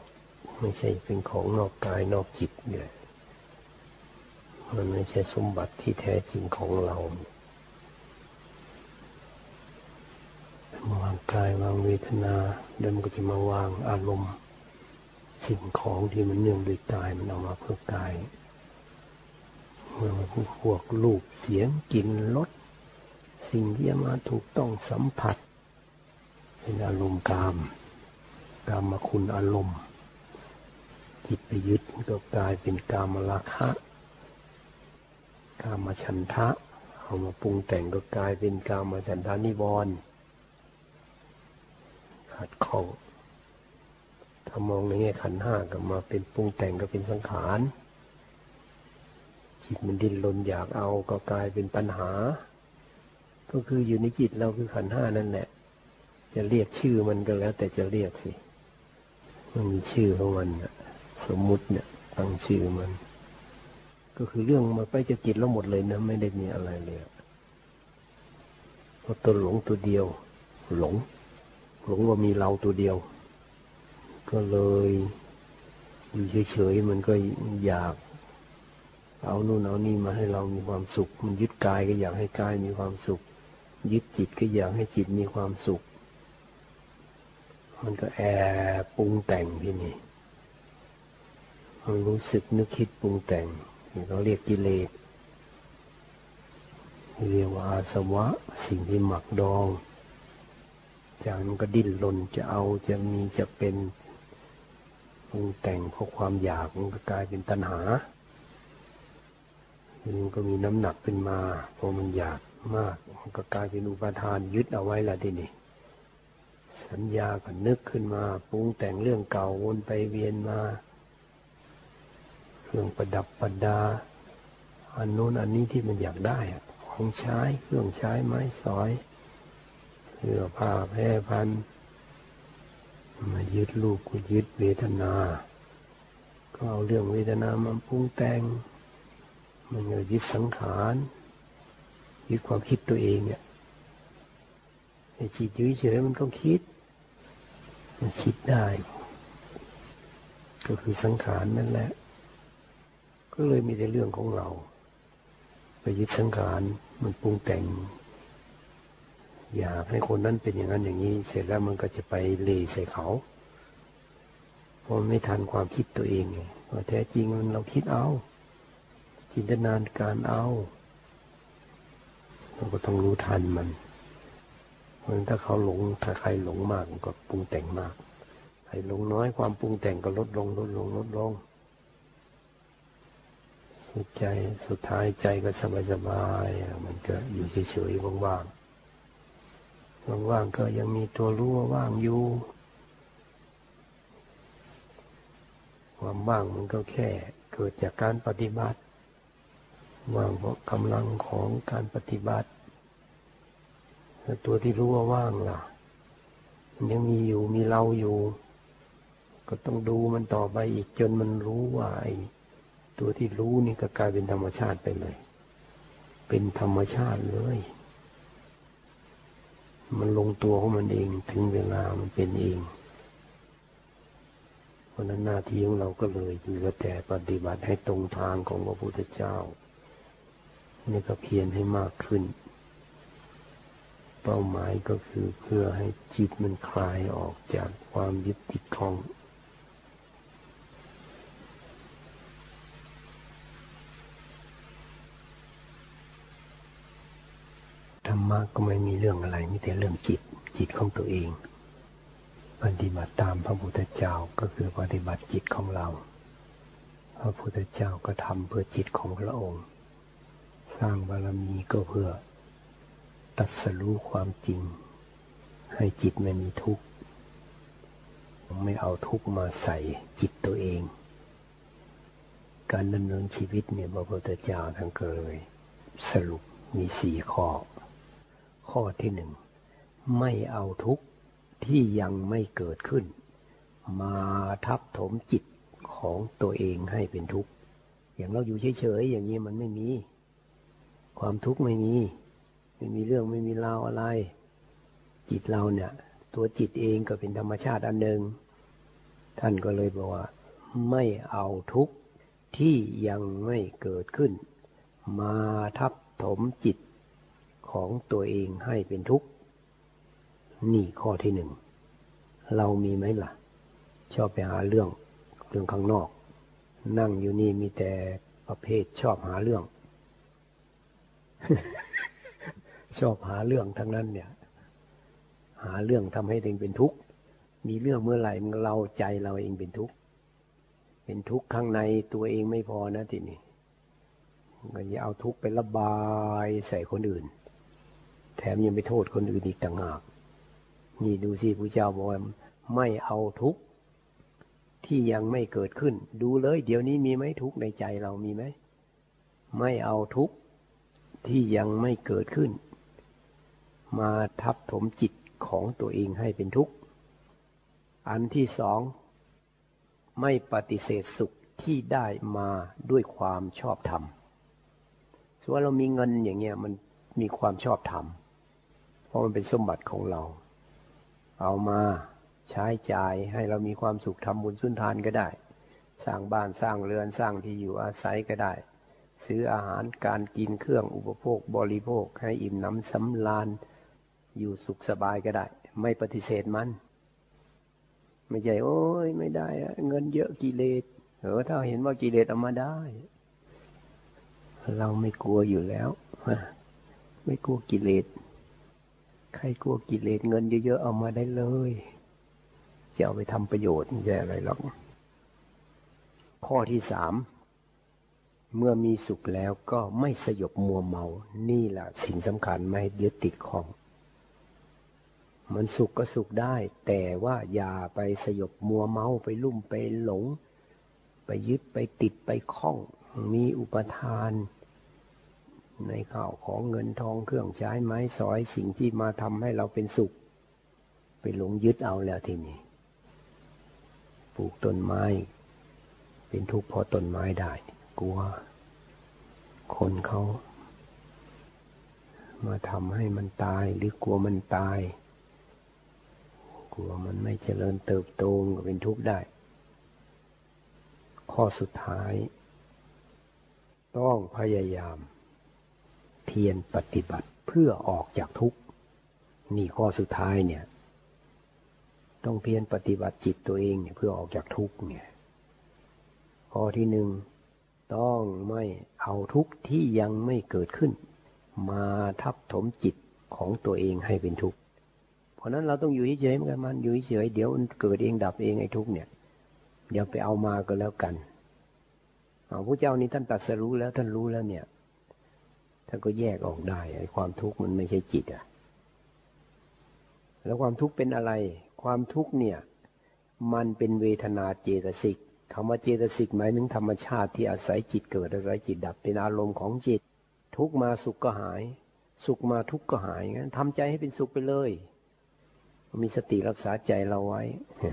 ไม่ใช่เป็นของนอกกายนอกจิตเนี่ยมันไม่ใช่สมบัติที่แท้จริงของเราวางกายวางเวทนาเดิมก็จะมาวางอารมณ์ สิ่งของที่มันเนื่องด้วยกายมันเอามาเพื่อกาย พวกรูปเสียงกลิ่นรสสิ่งที่มาถูกต้องสัมผัส เป็นอารมณ์กามกามมาคุณอารมณ์จิตไปยึดก็กลายเป็นกามราคะกามาฉันทะ เอามาปรุงแต่งก็กลายเป็นกามฉันทานิวรณ์ขัดข้องถ้ามองในแง่ขันห้าก็มาเป็นปรุงแต่งก็เป็นสังขาร จิตมันดิ้นรนอยากเอาก็กลายเป็นปัญหา ก็คืออยู่ในจิตเราคือขันห้านั่นแหละ จะเรียกชื่อมันก็แล้ว แต่จะเรียกสิ มันมีชื่อของมันนะสมมุติเนี่ยตั้งชื่อมัน ก็คือเรื่องมันไปจะจิตเราหมดเลยนะไม่ได้มีอะไรเลยเพราะตัวหลงตัวเดียว หลง หลงว่ามีเราตัวเดียว ก็เลยอยู่เฉยๆมันก็อยาก เอานู่นเอานี่มาให้เรามีความสุข มันยึดกายก็อยากให้กายมีความสุข ยึดจิตก็อยากให้จิตมีความสุข มันก็แอบปรุงแต่งที่นี่มันรู้สึกนึกคิดปรุงแต่งเราเรียกกิเลสเรียกว่าอาสวะ สิ่งที่หมักดองจากมันก็ดิ้นรนจะเอาจะมีจะเป็นปรุงแต่งเพราะความอยากมันก็กลายเป็นตัณหา มันก็มีน้ำหนักขึ้นมาพอมันอยากมากมันก็กลายเป็นอุปทานยึดเอาไว้ละทีนี้สัญญาก็นึกขึ้นมาปรุงแต่งเรื่องเก่าวนไปเวียนมาเครื่องประดับประดาอันโน้นอันนี้ที่มันอยากได้ของใช้เครื่องใช้ไม้สอยเสื้อผ้าแพร่พันมายึดลูกก็ยึดเวทนา ก็เอาเรื่องเวทนามาปรุงแต่ง มันก็ยึดสังขารยึดความคิดตัวเองเนี่ยไอ้จิตอยู่เฉยมันก็คิด มันคิดได้ ก็คือสังขารนั่นแหละ ก็เลยมีแต่เรื่องของเรา ไปยึดสังขารมันปรุงแต่ง อยากให้คนนั้นเป็นอย่างนั้นอย่างนี้ เสร็จแล้วมันก็จะไปเลใส่เขาเพราะไม่ทันความคิดตัวเองไงแท้จริงมันเราคิดเอา จินตนาการเอา เราก็ต้องรู้ทันมัน เพราะถ้าเขาหลงถ้าใครหลงมากก็ปรุงแต่งมาก ใครหลงน้อยความปรุงแต่งก็ลดลงลดลงลดลงสุดใจสุดท้ายใจก็สบายสบายมันก็อยู่เฉยๆว่างๆว่างๆก็ยังมีตัวรู้ว่าว่างอยู่ความว่างมันก็แค่เกิดจากการปฏิบัติ ว่างเพราะกำลังของการปฏิบัติแต่ตัวที่รู้ว่าว่างล่ะ มันยังมีอยู่มีเราอยู่ ก็ต้องดูมันต่อไปอีกจนมันรู้ว่าไอ้ตัวที่รู้นี่ก็กลายเป็นธรรมชาติไปเลย เป็นธรรมชาติเลย มันลงตัวของมันเองถึงเวลามันเป็นเองเพราะนั้นหน้าที่ของเราก็เลยเหลือแต่ปฏิบัติให้ตรงทางของพระพุทธเจ้า นี่ก็เพียรให้มากขึ้น เป้าหมายก็คือเพื่อให้จิตมันคลายออกจากความยึดติดของธรรมะก็ไม่มีเรื่องอะไรมีแต่เรื่องจิตจิตของตัวเอง ปฏิบัติตามพระพุทธเจ้าก็คือปฏิบัติจิตของเรา พระพุทธเจ้าก็ทำเพื่อจิตของพระองค์ สร้างบารมีก็เพื่อ ตัดสรู้ความจริง ให้จิตไม่มีทุกข์ ไม่เอาทุกข์มาใส่จิตตัวเอง การดำเนินชีวิตเนี่ยพระพุทธเจ้าท่านก็เลย สรุปมีสี่ข้อ ข้อที่หนึ่ง ไม่เอาทุกข์ที่ยังไม่เกิดขึ้น มาทับถมจิตของตัวเองให้เป็นทุกข์ อย่างเราอยู่เฉยๆอย่างนี้มันไม่มี ความทุกข์ไม่มี ไม่มีเรื่องไม่มีราวอะไร จิตเราเนี่ย ตัวจิตเองก็เป็นธรรมชาติอันหนึ่งท่านก็เลยบอกว่า ไม่เอาทุกข์ที่ยังไม่เกิดขึ้น มาทับถมจิตของตัวเองให้เป็นทุกข์ นี่ข้อที่หนึ่ง เรามีไหมล่ะ ชอบไปหาเรื่องเรื่องข้างนอก นั่งอยู่นี่มีแต่ประเภทชอบหาเรื่อง ชอบหาเรื่องทั้งนั้นเนี่ย หาเรื่องทำให้ตัวเองเป็นทุกข์ มีเรื่องเมื่อไหร่มันเราใจเราเองเป็นทุกข์ เป็นทุกข์ข้างในตัวเองไม่พอนะทีนี้ก็อย่าเอาทุกข์ไประบายใส่คนอื่น แถมยังไปโทษคนอื่นอีกต่างหาก นี่ดูสิพระเจ้าบอกว่าไม่เอาทุกข์ที่ยังไม่เกิดขึ้น ดูเลย เดี๋ยวนี้มีไหมทุกข์ในใจเรามีไหม ไม่เอาทุกข์ ที่ยังไม่เกิดขึ้น มาทับถมจิตของตัวเองให้เป็นทุกข์ อันที่สอง ไม่ปฏิเสธสุขที่ได้มาด้วยความชอบธรรมส่วนเรามีเงินอย่างเงี้ยมันมีความชอบธรรม เพราะมันเป็นสมบัติของเรา เอามาใช้จ่ายให้เรามีความสุขทำบุญสุนทานก็ได้ สร้างบ้านสร้างเรือนสร้างที่อยู่อาศัยก็ได้ ซื้ออาหารการกินเครื่องอุปโภคบริโภคให้อิ่มน้ำสำราญอยู่สุขสบายก็ได้ ไม่ปฏิเสธมัน ไม่ใช่โอ้ยไม่ได้ เงินเยอะกิเลสเออถ้าเห็นว่ากิเลสเอามาได้ เราไม่กลัวอยู่แล้วไม่กลัวกิเลสใครกลัวกิเลสเงินเยอะๆเอามาได้เลยจะเอาไปทำประโยชน์ไม่ใช่อะไรหรอกข้อที่สาม เมื่อมีสุขแล้วก็ไม่สยบมัวเมา นี่แหละสิ่งสำคัญไม่ยึดติดของ มันสุขก็สุขได้ แต่ว่าอย่าไปสยบมัวเมาไปลุ่มไปหลง ไปยึดไปติดไปคล้อง มีอุปทาน ในข้าวของเงินทองเครื่องใช้ไม้สอยสิ่งที่มาทำให้เราเป็นสุข ไปหลงยึดเอาแล้วทีนี้ปลูกต้นไม้ เป็นทุกข์เพราะต้นไม้ได้ กลัว คนเขามาทำให้มันตายหรือกลัวมันตาย กลัวมันไม่เจริญเติบโตก็เป็นทุกข์ได้ ข้อสุดท้าย ต้องพยายาม เพียรปฏิบัติเพื่อออกจากทุกข์นี่ข้อสุดท้ายเนี่ย ต้องเพียรปฏิบัติจิตตัวเองเนี่ยเพื่อออกจากทุกข์เนี่ยข้อที่หนึ่ง ต้องไม่เอาทุกข์ที่ยังไม่เกิดขึ้น มาทับถมจิตของตัวเองให้เป็นทุกข์ เพราะนั้นเราต้องอยู่เฉยๆเหมือนกันมันอยู่เฉยเดี๋ยวมันเกิดเองดับเองไอ้ทุกข์เนี่ยเดี๋ยวไปเอามาก็แล้วกันพระเจ้านี้ท่านตัดสรู้แล้วท่านรู้แล้วเนี่ยท่านก็แยกออกได้ไอ้ความทุกข์มันไม่ใช่จิตอะแล้วความทุกข์เป็นอะไร ความทุกข์เนี่ย มันเป็นเวทนาเจตสิก คำว่าเจตสิกหมายถึงธรรมชาติที่อาศัยจิตเกิดอาศัยจิตดับเป็นอารมณ์ของจิต ทุกมาสุขก็หาย สุขมาทุกข์ก็หายงั้นทำใจให้เป็นสุขไปเลย มีสติรักษาใจเราไว้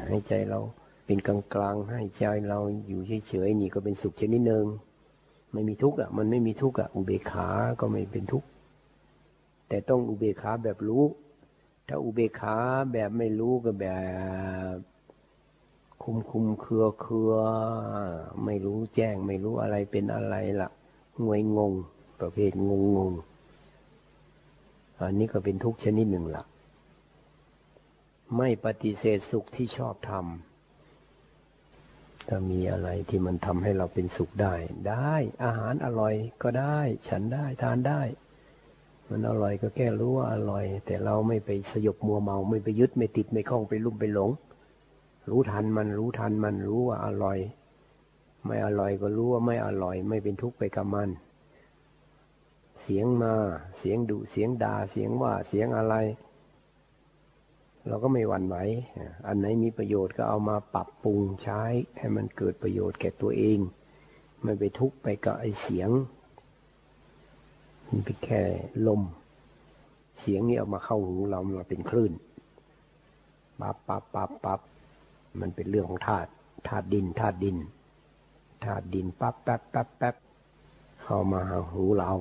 ให้ใจเราเป็นกลางกลางให้ใจเราอยู่เฉยๆนี่ก็เป็นสุขชนิดหนึ่งไม่มีทุกข์อะมันไม่มีทุกข์อะอุเบกขา ก็ไม่เป็นทุกข์แต่ต้องอุเบกขาแบบรู้ ถ้าอุเบกขาแบบไม่รู้ก็แบบ คุมคุมเครือเครือไม่รู้แจ้งไม่รู้อะไรเป็นอะไรละ่ะงวยงง ประเภทงงงงอันนี้ก็เป็นทุกชนิดหนึ่งละ่ะ ไม่ปฏิเสธสุขที่ชอบทำถ้ามีอะไรที่มันทำให้เราเป็นสุขได้ ได้ อาหารอร่อยก็ได้ ฉันได้ทานได้มมันอร่อยก็แค่รู้ว่าอร่อย แต่เราไม่ไปสยบมัวเมา ไม่ไปยึดไม่ติดไม่คล้องไปลุ่มไปหลง รู้ทันมันรู้ทันมันรู้ว่าอร่อย ไม่อร่อยก็รู้ว่าไม่อร่อย ไม่เป็นทุกข์ไปกับมัน เสียงมาเสียงดุเสียงด่าเสียงว่าเสียงอะไร เราก็ไม่หวั่นไหวอันไหนมีประโยชน์ก็เอามาปรับปรุงใช้ ให้มันเกิดประโยชน์แก่ตัวเอง ไม่ไปทุกข์ไปกับไอเสียงมันเป็นแค่ลม เสียงนี้ออกมาเข้าหูเรามาเป็นคลื่นปับปับปับปับ มันเป็นเรื่องของธาตุธาตุดินธาตุดินธาตุดินปั๊บแป๊บแป๊บแป๊บเข้ามาหาหูเรา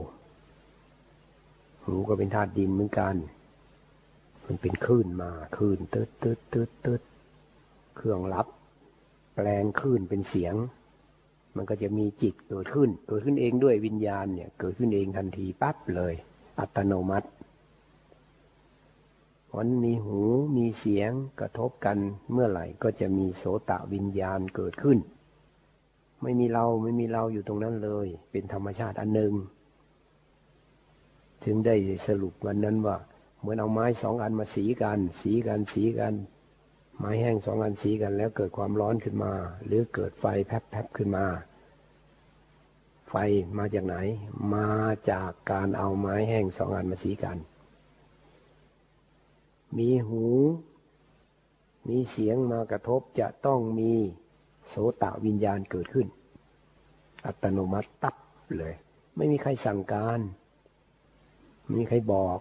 หูก็เป็นธาตุดินเหมือนกัน มันเป็นคลื่นมาคลื่นตืดตืดตืดตืดเครื่องรับ แปลงคลื่นเป็นเสียง มันก็จะมีจิตเกิดขึ้นเกิดขึ้นเองด้วยวิญญาณเนี่ย เกิดขึ้นเองทันทีปั๊บเลย อัตโนมัติ วันมีหูมีเสียงกระทบกันเมื่อไหร่ก็จะมีโสตะวิญญาณเกิดขึ้น ไม่มีเราไม่มีเราอยู่ตรงนั้นเลย เป็นธรรมชาติอันหนึ่งจึงได้สรุปวันนั้นว่า เหมือนเอาไม้สองอันมาสีกัน สีกันสีกัน ไม้แห้งสองอันสีกันแล้วเกิดความร้อนขึ้นมา หรือเกิดไฟแผบๆขึ้นมา ไฟมาจากไหน มาจากการเอาไม้แห้งสองอันมาสีกัน มีหู มีเสียงมากระทบจะต้องมีโสตวิญญาณเกิดขึ้น อัตโนมัติตับเลย ไม่มีใครสั่งการไม่มีใครบอก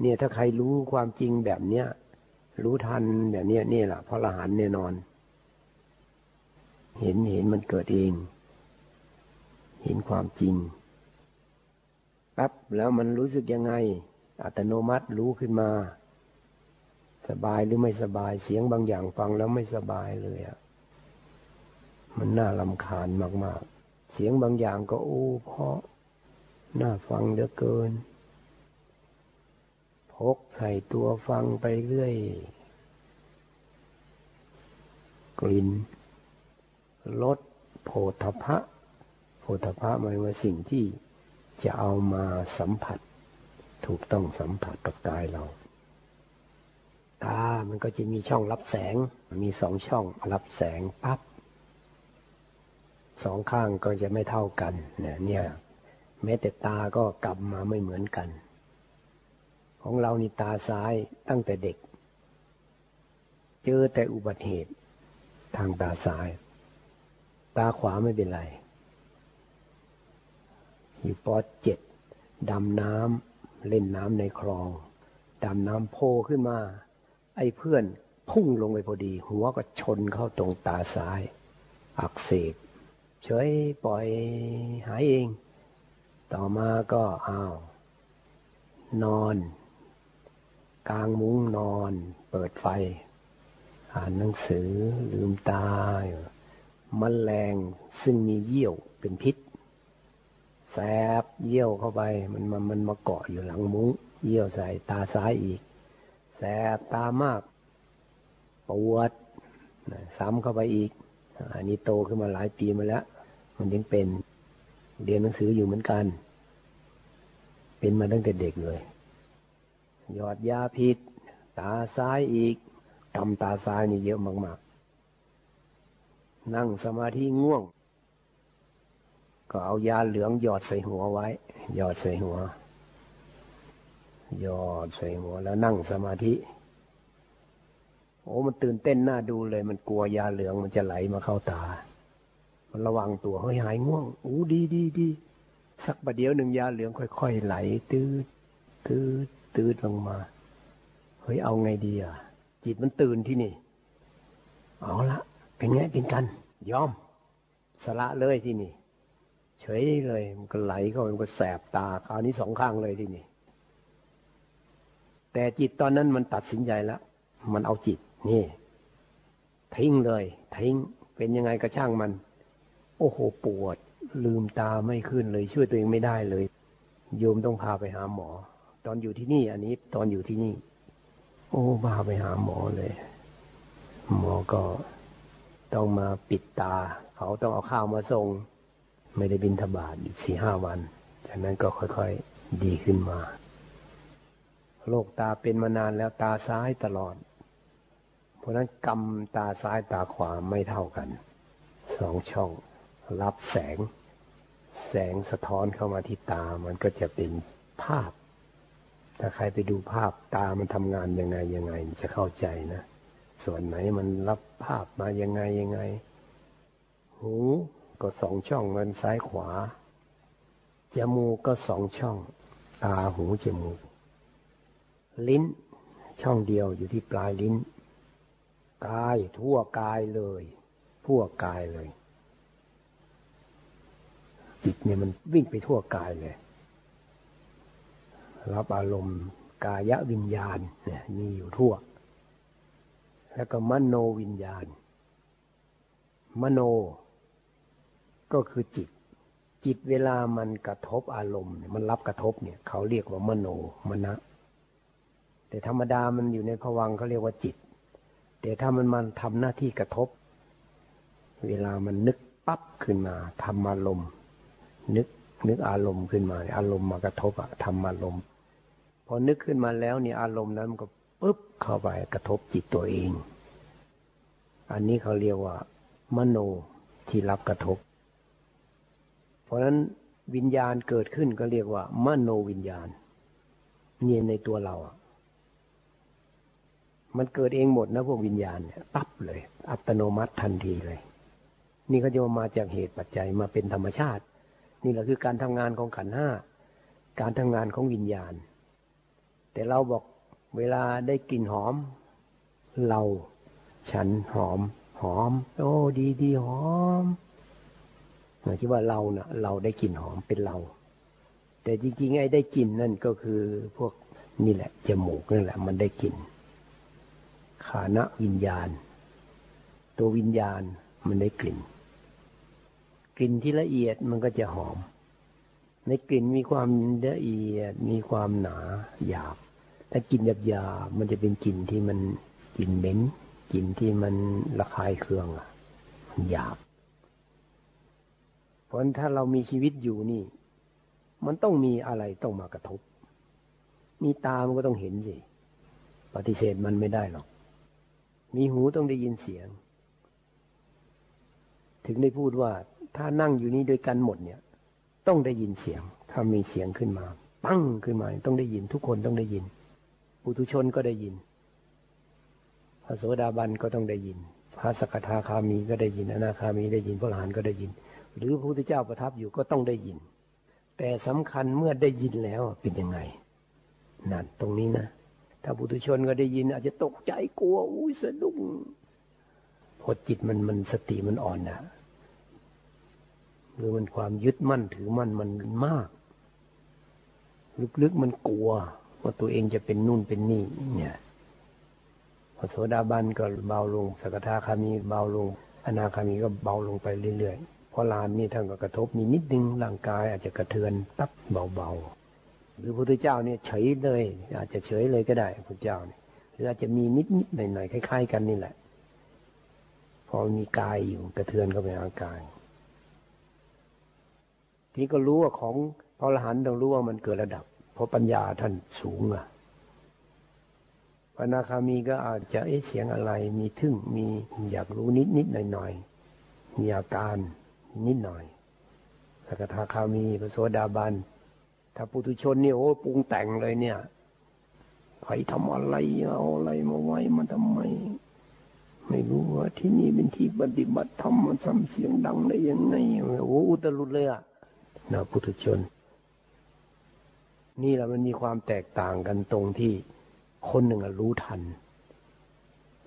เนี่ยถ้าใครรู้ความจริงแบบเนี้ยรู้ทันแบบเนี้ยนี่แหละพระอรหันต์แน่นอน เห็นเห็นมันเกิดเอง เห็นความจริงแป๊บแล้วมันรู้สึกยังไง อัตโนมัติรู้ขึ้นมา สบายหรือไม่สบายเสียงบางอย่างฟังแล้วไม่สบายเลยอะมันน่าลำคาญมาก ๆ เสียงบางอย่างก็โอ้เพราะน่าฟังเหลือเกิน พกใส่ตัวฟังไปเรื่อย กลิ่นรสโผฏฐะโผฏฐะหมายว่าสิ่งที่จะเอามาสัมผัส ถูกต้องสัมผัสกับกายเรา ตา มันก็จะมีช่องรับแสง มีสองช่องรับแสงปั๊บสองข้างก็จะไม่เท่ากันเนี่ยแม้แต่ตาก็กลับมาไม่เหมือนกัน ของเรานี่ตาซ้ายตั้งแต่เด็ก เจอแต่อุบัติเหตุทางตาซ้าย ตาขวาไม่เป็นไร อยู่ปอเจ็ดดำน้ำ เล่นน้ำในคลองดำน้ำโพขึ้นมา ไอ้เพื่อนพุ่งลงไปพอดี หัวก็ชนเข้าตรงตาซ้าย อักเสบเฉยปล่อยหายเอง ต่อมาก็อ้าว นอน กลางมุ้งนอน เปิดไฟ อ่านหนังสือลืมตาแมลงซึ่งมีเยี่ยวเป็นพิษ แสบเยี่ยวเข้าไปมันมันมันมาเกาะอยู่หลังมุ้งเยี่ยวใส่ตาซ้ายอีก แสบตามากปวดซ้ำเข้าไปอีก อันนี้โตขึ้นมาหลายปีมาแล้ว มันยังเป็นเรียนหนังสืออยู่เหมือนกัน เป็นมาตั้งแต่เด็กเลยหยอดยาพิษ ตาซ้ายอีกกำตาซ้ายนี่เยอะมาก ๆ นั่งสมาธิง่วง ก็เอายาเหลืองหยอดใส่หัวไว้ หยอดใส่หัว หยอดใส่หัวแล้วนั่งสมาธิ โอ้มันตื่นเต้นน่าดูเลย มันกลัวยาเหลืองมันจะไหลมาเข้าตา มันระวังตัวเฮ้ยหายง่วงอู้ดีดีดีสักประเดี๋ยวหนึ่งยาเหลืองค่อย ๆ ไหล ตื้อตื้อตื้อลงมาเฮ้ยเอาไงดีอะ จิตมันตื่นที่นี่ เอาละเป็นไงเป็นกัน ยอมสละเลยที่นี่ เฉยเลยมันก็ไหลเข้ามันก็แสบตาคราวนี้สองข้างเลยที่นี่แต่จิตตอนนั้นมันตัดสินใจแล้วมันเอาจิตนี่ ทิ้งเลย ทิ้งเป็นยังไงก็ช่างมัน โอ้โหปวด ลืมตาไม่ขึ้นเลย ช่วยตัวเองไม่ได้เลย โยมต้องพาไปหาหมอ ตอนอยู่ที่นี่ อันนี้ตอนอยู่ที่นี่ โอ้มาไปหาหมอเลย หมอก็ต้องมาปิดตา เขาต้องเอาข้าวมาส่ง ไม่ได้บินทบาทอยู่สี่ห้าวัน จากนั้นก็ค่อยๆดีขึ้นมา โรคตาเป็นมานานแล้วตาซ้ายตลอด เพราะนั้นกำตาซ้ายตาขวาไม่เท่ากันสองช่อง รับแสง แสงสะท้อนเข้ามาที่ตามันก็จะเป็นภาพ ถ้าใครไปดูภาพตามันทำงานยังไงยังไงจะเข้าใจนะ ส่วนไหนมันรับภาพมายังไงยังไง หู ก็สองช่องมันซ้ายขวา จมูกก็สองช่อง ตาหูจมูก ลิ้น ช่องเดียวอยู่ที่ปลายลิ้น กายทั่วกายเลย ทั่วกายเลย จิตเนี่ยมันวิ่งไปทั่วกายเลย รับอารมณ์กายวิญญาณเนี่ยมีอยู่ทั่ว แล้วก็มโนวิญญาณ มโน ก็คือจิต จิตเวลามันกระทบอารมณ์มันรับกระทบเนี่ยเขาเรียกว่ามโนมณะแต่ธรรมดามันอยู่ในภวังเขาเรียกว่าจิต แต่ถ้ามันมันทำหน้าที่กระทบ เวลามันนึกปั๊บขึ้นมาทำอารมณ์ นึกนึกอารมณ์ขึ้นมา อารมณ์มากระทบอะทำอารมณ์พอนึกขึ้นมาแล้วเนี่ยอารมณ์นั้นมันก็ปุ๊บเข้าไปกระทบจิตตัวเอง อันนี้เขาเรียกว่ามโนที่รับกระทบ เพราะนั้นวิญญาณเกิดขึ้นก็เรียกว่ามโนวิญญาณ เนี่ยในตัวเราอะมันเกิดเองหมดนะพวกวิญญาณเนี่ยปั๊บเลย อัตโนมัติทันทีเลย นี่ก็จะมาจากเหตุปัจจัยมาเป็นธรรมชาติ นี่แหละคือการทำงานของขันห้าการทำงานของวิญญาณ แต่เราบอกเวลาได้กลิ่นหอม เรา ฉันหอม หอม โอ้ดีดีหอม หมายถึงว่าเราเนะ่ะเราได้กลิ่นหอมเป็นเรา แต่จริงๆไอ้ได้กลิ่นนั่นก็คือพวกนี่แหละจมูกนั่นแหละ มันได้กลิ่นขานะวิญญาณ ตัววิญญาณมันได้กลิ่น กลิ่นที่ละเอียดมันก็จะหอม ในกลิ่นมีความละเอียดมีความหนาหยาบถ้ากลิ่นหยาบหยาบมันจะเป็นกลิ่นที่มันกลิ่นเหม็นกลิ่นที่มันระคายเคืองอะมันหยาบ เพราะถ้าเรามีชีวิตอยู่นี่ มันต้องมีอะไรต้องมากระทบ มีตามันก็ต้องเห็นสิปฏิเสธมันไม่ได้หรอก มีหูต้องได้ยินเสียง ถึงได้พูดว่า ถ้านั่งอยู่นี้ด้วยกันหมดเนี่ย ต้องได้ยินเสียง ถ้ามีเสียงขึ้นมา ปั้งขึ้นมา ต้องได้ยินทุกคนต้องได้ยินปุถุชนก็ได้ยินพระโสดาบันก็ต้องได้ยิน พระสกทาคามีก็ได้ยิน อนาคามีได้ยิน พระอรหันต์ก็ได้ยิน หรือพระพุทธเจ้าประทับอยู่ก็ต้องได้ยิน แต่สำคัญเมื่อได้ยินแล้วเป็นยังไงนั่นตรงนี้นะ ถ้าบุตุชนก็ได้ยิน อาจจะตกใจกลัวอุ้ยสะดุ้งพอจิตมันมันสติมันอ่อนนะหรือมันความยึดมั่นถือมั่นมันมาก ลึกๆมันกลัวว่าตัวเองจะเป็นนู่นเป็นนี่เนี่ยพอโสดาบันก็เบาลงสกทาคามีเบาลงอนาคามีก็เบาลงไปเรื่อยๆ ราะลานนี่ท่านก็กระทบมีนิดนึงร่างกายอาจจะกระเทือนตับเบาๆหรือพระพุทธเจ้าเนี่ยเฉยเลย อาจจะเฉยเลยก็ได้พระพุทธเจ้าเนี่ยหรืออาจจะมีนิดนิดหน่อยหน่อยคล้าย ๆ กันนี่แหละ พอมีกายอยู่กระเทือนเข้าไปร่างกายทีก็รู้ว่าของพระอรหันต์ต้องรู้ว่ามันเกิดระดับ เพราะปัญญาท่านสูงอะพระนาคามีก็อาจจะเอ๊ะเสียงอะไร มีทึ่งมีอยากรู้นิดนิดหน่อยหน่อยมีอาการ นิดหน่อยสกทาคามีพระโสดาบัน ถ้าปุถุชนเนี่ยโอ้ปรุงแต่งเลยเนี่ยใครทำอะไรเอาอะไรมาไว้มาทำไม ไม่รู้ว่าที่นี่เป็นที่ปฏิบัติธรรมมันซ้ำเสียงดังได้ยังไงโอ้อุตรุดเลยอะนะปุถุชน นี่แหละมันมีความแตกต่างกันตรงที่คนหนึ่งรู้ทัน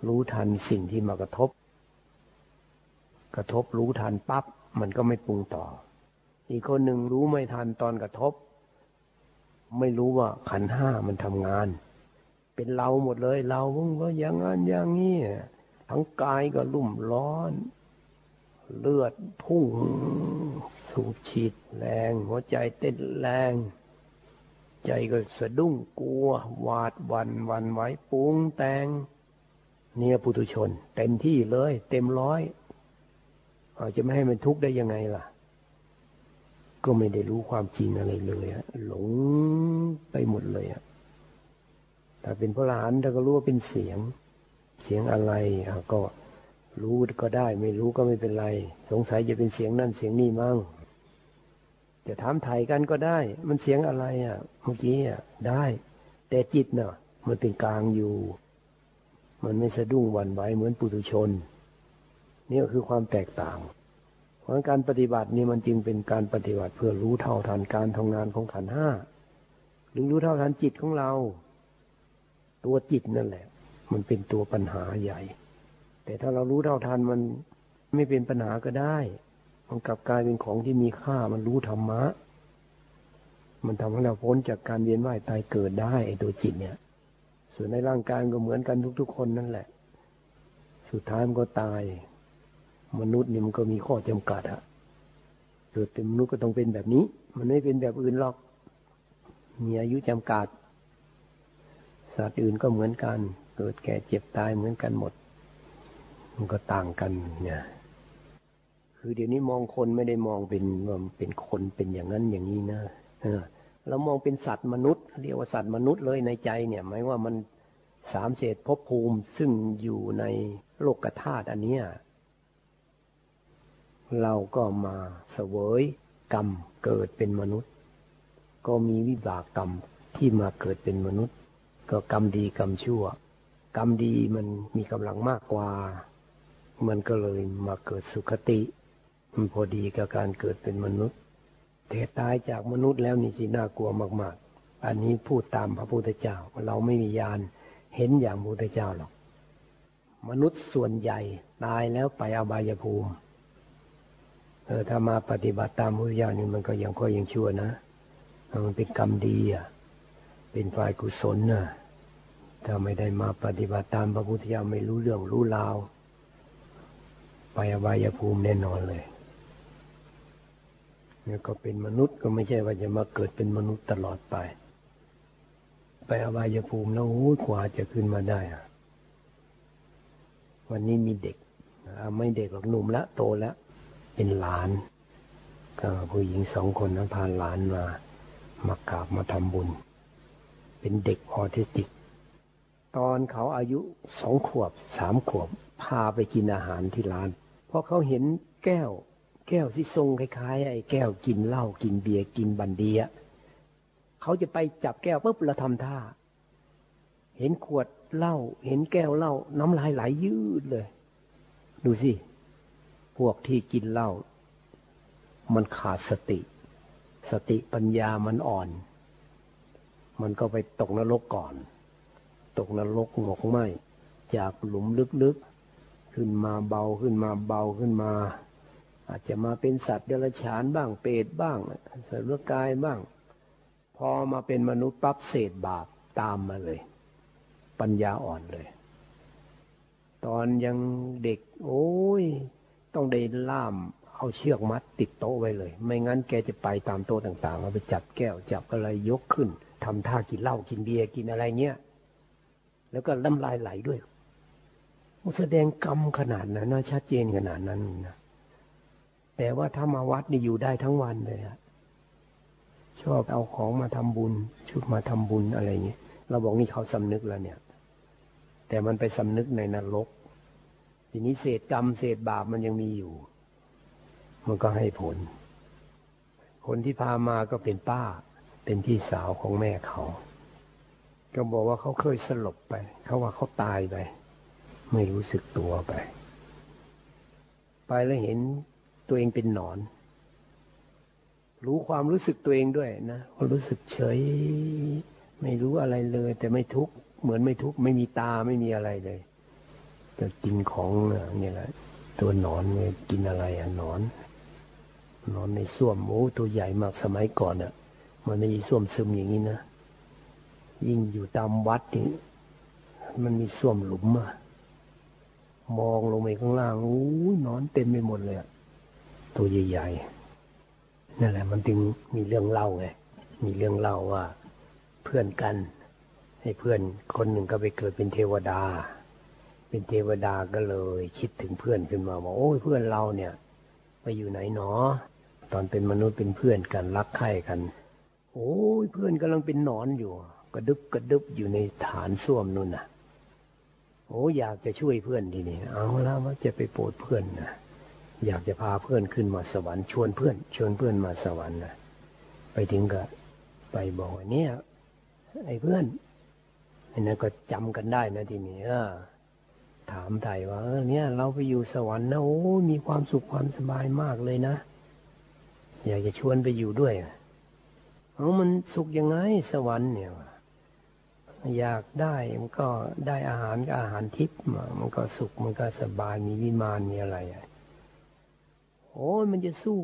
รู้ทันสิ่งที่มากระทบ กระทบรู้ทันปั๊บ มันก็ไม่ปรุงต่อ อีกคนหนึ่งรู้ไม่ทันตอนกระทบ ไม่รู้ว่าขันห้ามันทำงาน เป็นเราหมดเลย เราก็อย่างนั้นอย่างนี้ทั้งกายก็ลุ่มร้อน เลือดพุ่ง สูบฉีดแรง หัวใจเต้นแรง ใจก็สะดุ้งกลัวหวาดวันวันไว้ปุงแต่งเนี่ยปุถุชน เต็มที่เลย เต็มร้อย อาจะไม่ให้มันทุกข์ได้ยังไงล่ะ ก็ไม่ได้รู้ความจริงอะไรเลยอะหลงไปหมดเลยอะถ้าเป็นพระหลานเราก็รู้ว่าเป็นเสียง เสียงอะไรก็รู้ก็ได้ ไม่รู้ก็ไม่เป็นไร สงสัยจะเป็นเสียงนั่นเสียงนี่มั่งจะถามไทยกันก็ได้ มันเสียงอะไรอะ เมื่อกี้อะได้ แต่จิตเนาะมันเป็นกลางอยู่ มันไม่สะดุ้งหวั่นไหวเหมือนปุถุชน นี่ก็คือความแตกต่าง เพราะการปฏิบัตินี่มันจึงเป็นการปฏิบัติเพื่อรู้เท่าทันการทำงานของขันห้าหรือรู้เท่าทันจิตของเรา ตัวจิตนั่นแหละ มันเป็นตัวปัญหาใหญ่ แต่ถ้าเรารู้เท่าทันมันไม่เป็นปัญหาก็ได้ มันกลับกลายเป็นของที่มีค่ามันรู้ธรรมะ มันทำให้เราพ้นจากการเวียนว่ายตายเกิดได้ไอ้ตัวจิตเนี่ย ส่วนในร่างกายก็เหมือนกันทุก ๆ คนนั่นแหละ สุดท้ายมันก็ตาย มนุษย์นี่มันก็มีข้อจำกัดอะเกิดเป็นมนุษย์ก็ต้องเป็นแบบนี้ มันไม่เป็นแบบอื่นหรอก มีอายุจำกัด สัตว์อื่นก็เหมือนกัน เกิดแก่เจ็บตายเหมือนกันหมด มันก็ต่างกันเนี่ยคือเดี๋ยวนี้มองคนไม่ได้มองเป็นว่าเป็นคนเป็นอย่างนั้นอย่างนี้นะเรามองเป็นสัตว์มนุษย์เรียกว่าสัตว์มนุษย์เลยในใจเนี่ยหมายว่ามันสามเศษภพภูมิซึ่งอยู่ในโลกธาตุอันเนี้ย เราก็มาเสวยกรรมเกิดเป็นมนุษย์ ก็มีวิบากกรรมที่มาเกิดเป็นมนุษย์ ก็กรรมดีกรรมชั่ว กรรมดีมันมีกำลังมากกว่า มันก็เลยมาเกิดสุขติ มันพอดีกับการเกิดเป็นมนุษย์แต่ตายจากมนุษย์แล้วนี่สิน่ากลัวมาก ๆ อันนี้พูดตามพระพุทธเจ้าเราไม่มียานเห็นอย่างพระพุทธเจ้าหรอก มนุษย์ส่วนใหญ่ตายแล้วไปอบายภูมิ ออถ้ามาปฏิบัติตามพุทธเจ้านี่มันก็ยังค่อยยังชั่วนะ มันเป็นกรรมดีอะ เป็นฝ่ายกุศลน่ะ ถ้าไม่ได้มาปฏิบัติตามพระพุทธเจ้าไม่รู้เรื่องรู้ราว ไปอบายภูมิแน่นอนเลยเนี่ยก็เป็นมนุษย์ก็ไม่ใช่ว่าจะมาเกิดเป็นมนุษย์ตลอดไป ไปอบายภูมิแล้วโอ้กว่าจะขึ้นมาได้อะวันนี้มีเด็กไม่เด็กหรอกหนุ่มละโตแล้ว เป็นหลาน ก็ผู้หญิงสองคนนะพาหลานมามากราบมาทำบุญ เป็นเด็กออทิสติก ตอนเขาอายุสองขวบสามขวบ พาไปกินอาหารที่ร้าน เพราะเขาเห็นแก้ว แก้วที่ทรงคล้ายๆ ไอ้แก้วกินเหล้ากินเบียร์กินบรั่นดีเขาจะไปจับแก้วปุ๊บเราทำท่า เห็นขวดเหล้าเห็นแก้วเหล้าน้ำลายไหลยยืดเลย ดูสิ วกที่กินเหล้ามันขาดสติ สติปัญญามันอ่อน มันก็ไปตกนรกก่อน ตกนรกหมกไหมจากหลุมลึกๆ ขึ้นมาเบาขึ้นมาเบาขึ้นมา อาจจะมาเป็นสัตว์เดรัจฉานบ้างเปรตบ้างสัตว์เลือกายบ้าง พอมาเป็นมนุษย์ปั๊บเศษบาปตามมาเลย ปัญญาอ่อนเลย ตอนยังเด็ก โอ้ย ต้องได้ล่ามเอาเชือกมัดติดโต๊ะไว้เลย ไม่งั้นแกจะไปตามโต๊ะต่างๆเอาไปจับแก้วจับอะไรยกขึ้นทำท่ากินเหล้ากินเบียร์กินอะไรเงี้ยแล้วก็ล้ำลายไหลด้วยแสดงกรรมขนาดนั้นนะชัดเจนขนาดนั้นนะแต่ว่าถ้ามาวัดนี่อยู่ได้ทั้งวันเลยอะชอบเอาของมาทำบุญ ชุดมาทำบุญอะไรอย่างนี้เราบอกนี่เขาสำนึกแล้วเนี่ย แต่มันไปสำนึกในนรก ทีนี้เศษกรรมเศษบาปมันยังมีอยู่ มันก็ให้ผล คนที่พามาก็เป็นป้า เป็นพี่สาวของแม่เขา ก็บอกว่าเขาเคยสลบไป เขาว่าเขาตายไป ไม่รู้สึกตัวไป ไปแล้วเห็นตัวเองเป็นหนอน รู้ความรู้สึกตัวเองด้วยนะรู้สึกเฉย ไม่รู้อะไรเลย แต่ไม่ทุกข์เหมือนไม่ทุกข์ไม่มีตาไม่มีอะไรเลย แต่กินของเนี่ยแหละ ตัวหนอนเนี่ยกินอะไรอะหนอนนอนในส้วมโอ้ตัวใหญ่มากสมัยก่อนอะ มันไม่มีส้วมซึมอย่างนี้นะยิ่งอยู่ตามวัดนี่มันมีส้วมหลุมอะมองลงไปข้างล่างอู้นอนเต็มไปหมดเลยอะตัวใหญ่ๆนั่นแหละ มันจึงมีเรื่องเล่าไงมีเรื่องเล่าว่าเพื่อนกัน ให้เพื่อนคนหนึ่งก็ไปเกิดเป็นเทวดา เป็นเทวดาก็เลย คิดถึงเพื่อนขึ้นมาบอกโอ้ยเพื่อนเราเนี่ยไปอยู่ไหนหนอ ตอนเป็นมนุษย์เป็นเพื่อนกันรักใคร่กัน โอ้ยเพื่อนกำลังเป็นหนอนอยู่ กระดึบกระดึบอยู่ในฐานส้วมนู่นน่ะ โอ้อยากจะช่วยเพื่อนทีนี้เอาล้วว่าจะไปโปรดเพื่อนนะอยากจะพาเพื่อนขึ้นมาสวรรค์ชวนเพื่อน ชวนเพื่อนมาสวรรค์นะไปถึงก็ไปบอกว่าเนี่ยไอ้เพื่อนไอ้นั่นก็จำกันได้นะทีนี้เออ ถามไถ่ว่าเออเนี่ย เราไปอยู่สวรรค์นะโอ้มีความสุขความสบายมากเลยนะ อยากจะชวนไปอยู่ด้วยเอามันสุขยังไงสวรรค์เนี่ยอยากได้มันก็ได้อาหารก็อาหารทิพย์มันก็สุขมันก็สบายมีวิมานมีอะไรโอ้ยมันจะสู้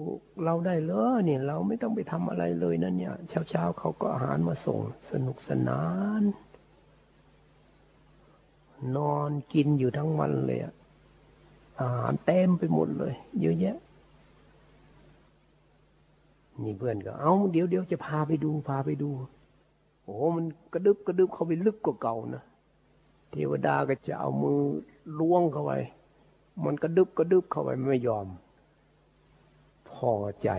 เราได้เหรอเนี่ย เราไม่ต้องไปทำอะไรเลยนั่นเนี่ย เช้าเช้าเขาก็อาหารมาส่ง สนุกสนาน นอนกินอยู่ทั้งวันเลยอะอาหารเต็มไปหมดเลย เยอะแยะนี่เพื่อนก็ เอาเดี๋ยวเดี๋ยวจะพาไปดูพาไปดู โอ้มันกระดึบกระดึบเข้าไปลึกกว่าเก่านะเทวดาก็จะเอามือล้วงเข้าไปมันกระดึบกระดึบเข้าไปไม่ยอม พอใจ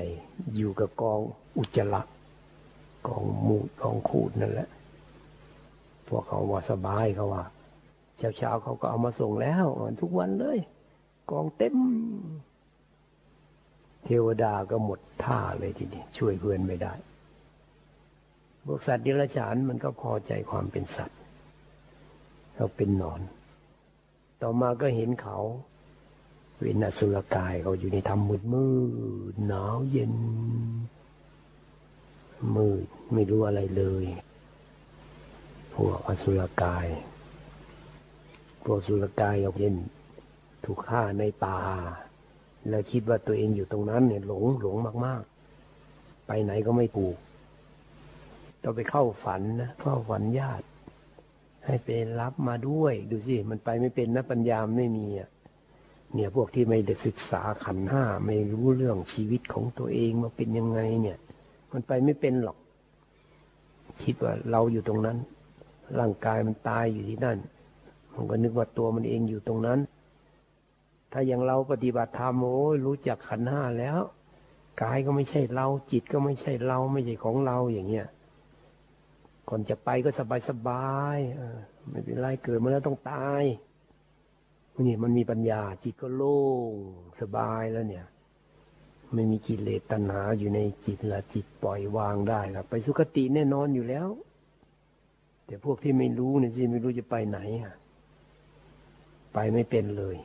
อยู่กับกองอุจจาระกองมูดกองขูดนั่นแหละพวกเขาว่าสบายเขาว่า เช้าเช้าเขาก็เอามาส่งแล้ว ทุกวันเลย กองเต็ม เทวดาก็หมดท่าเลยทีนี้ช่วยเพื่อนไม่ได้พวกสัตว์เดรัจฉานมันก็พอใจความเป็นสัตว์เขาเป็นนอน ต่อมาก็เห็นเขาเวนอสุรกายเขาอยู่ในธรรมมืดมืดหนาวเย็น มืดไม่รู้อะไรเลย พวกอสุรกาย พวกสุรกายเขาเย็นถูกฆ่าในป่า แล้วคิดว่าตัวเองอยู่ตรงนั้นเนี่ยหลงหลงมาก ๆ ไปไหนก็ไม่ถูกต้องไปเข้าฝันนะเข้าฝันญาติ ให้ไปรับมาด้วย ดูสิ มันไปไม่เป็นนะปัญญามไม่มีอะเนี่ยพวกที่ไม่ได้ศึกษาขันห้าไม่รู้เรื่องชีวิตของตัวเองมาเป็นยังไงเนี่ย มันไปไม่เป็นหรอก คิดว่าเราอยู่ตรงนั้น ร่างกายมันตายอยู่ที่นั่น มันก็นึกว่าตัวมันเองอยู่ตรงนั้น ถ้าอย่างเราปฏิบัติธรรมโอ้ยรู้จักขันห้าแล้วกายก็ไม่ใช่เรา จิตก็ไม่ใช่เราไม่ใช่ของเราอย่างเงี้ยก่อนจะไปก็สบายสบายไม่เป็นไรเกิดมาแล้วต้องตายนี่มันมีปัญญา จิตก็โล่งสบายแล้วเนี่ย ไม่มีกิเลสตัณหาอยู่ในจิตละจิตปล่อยวางได้ละไปสุคติแน่นอนอยู่แล้ว แต่พวกที่ไม่รู้เนี่ยสิไม่รู้จะไปไหนอะ ไปไม่เป็นเลย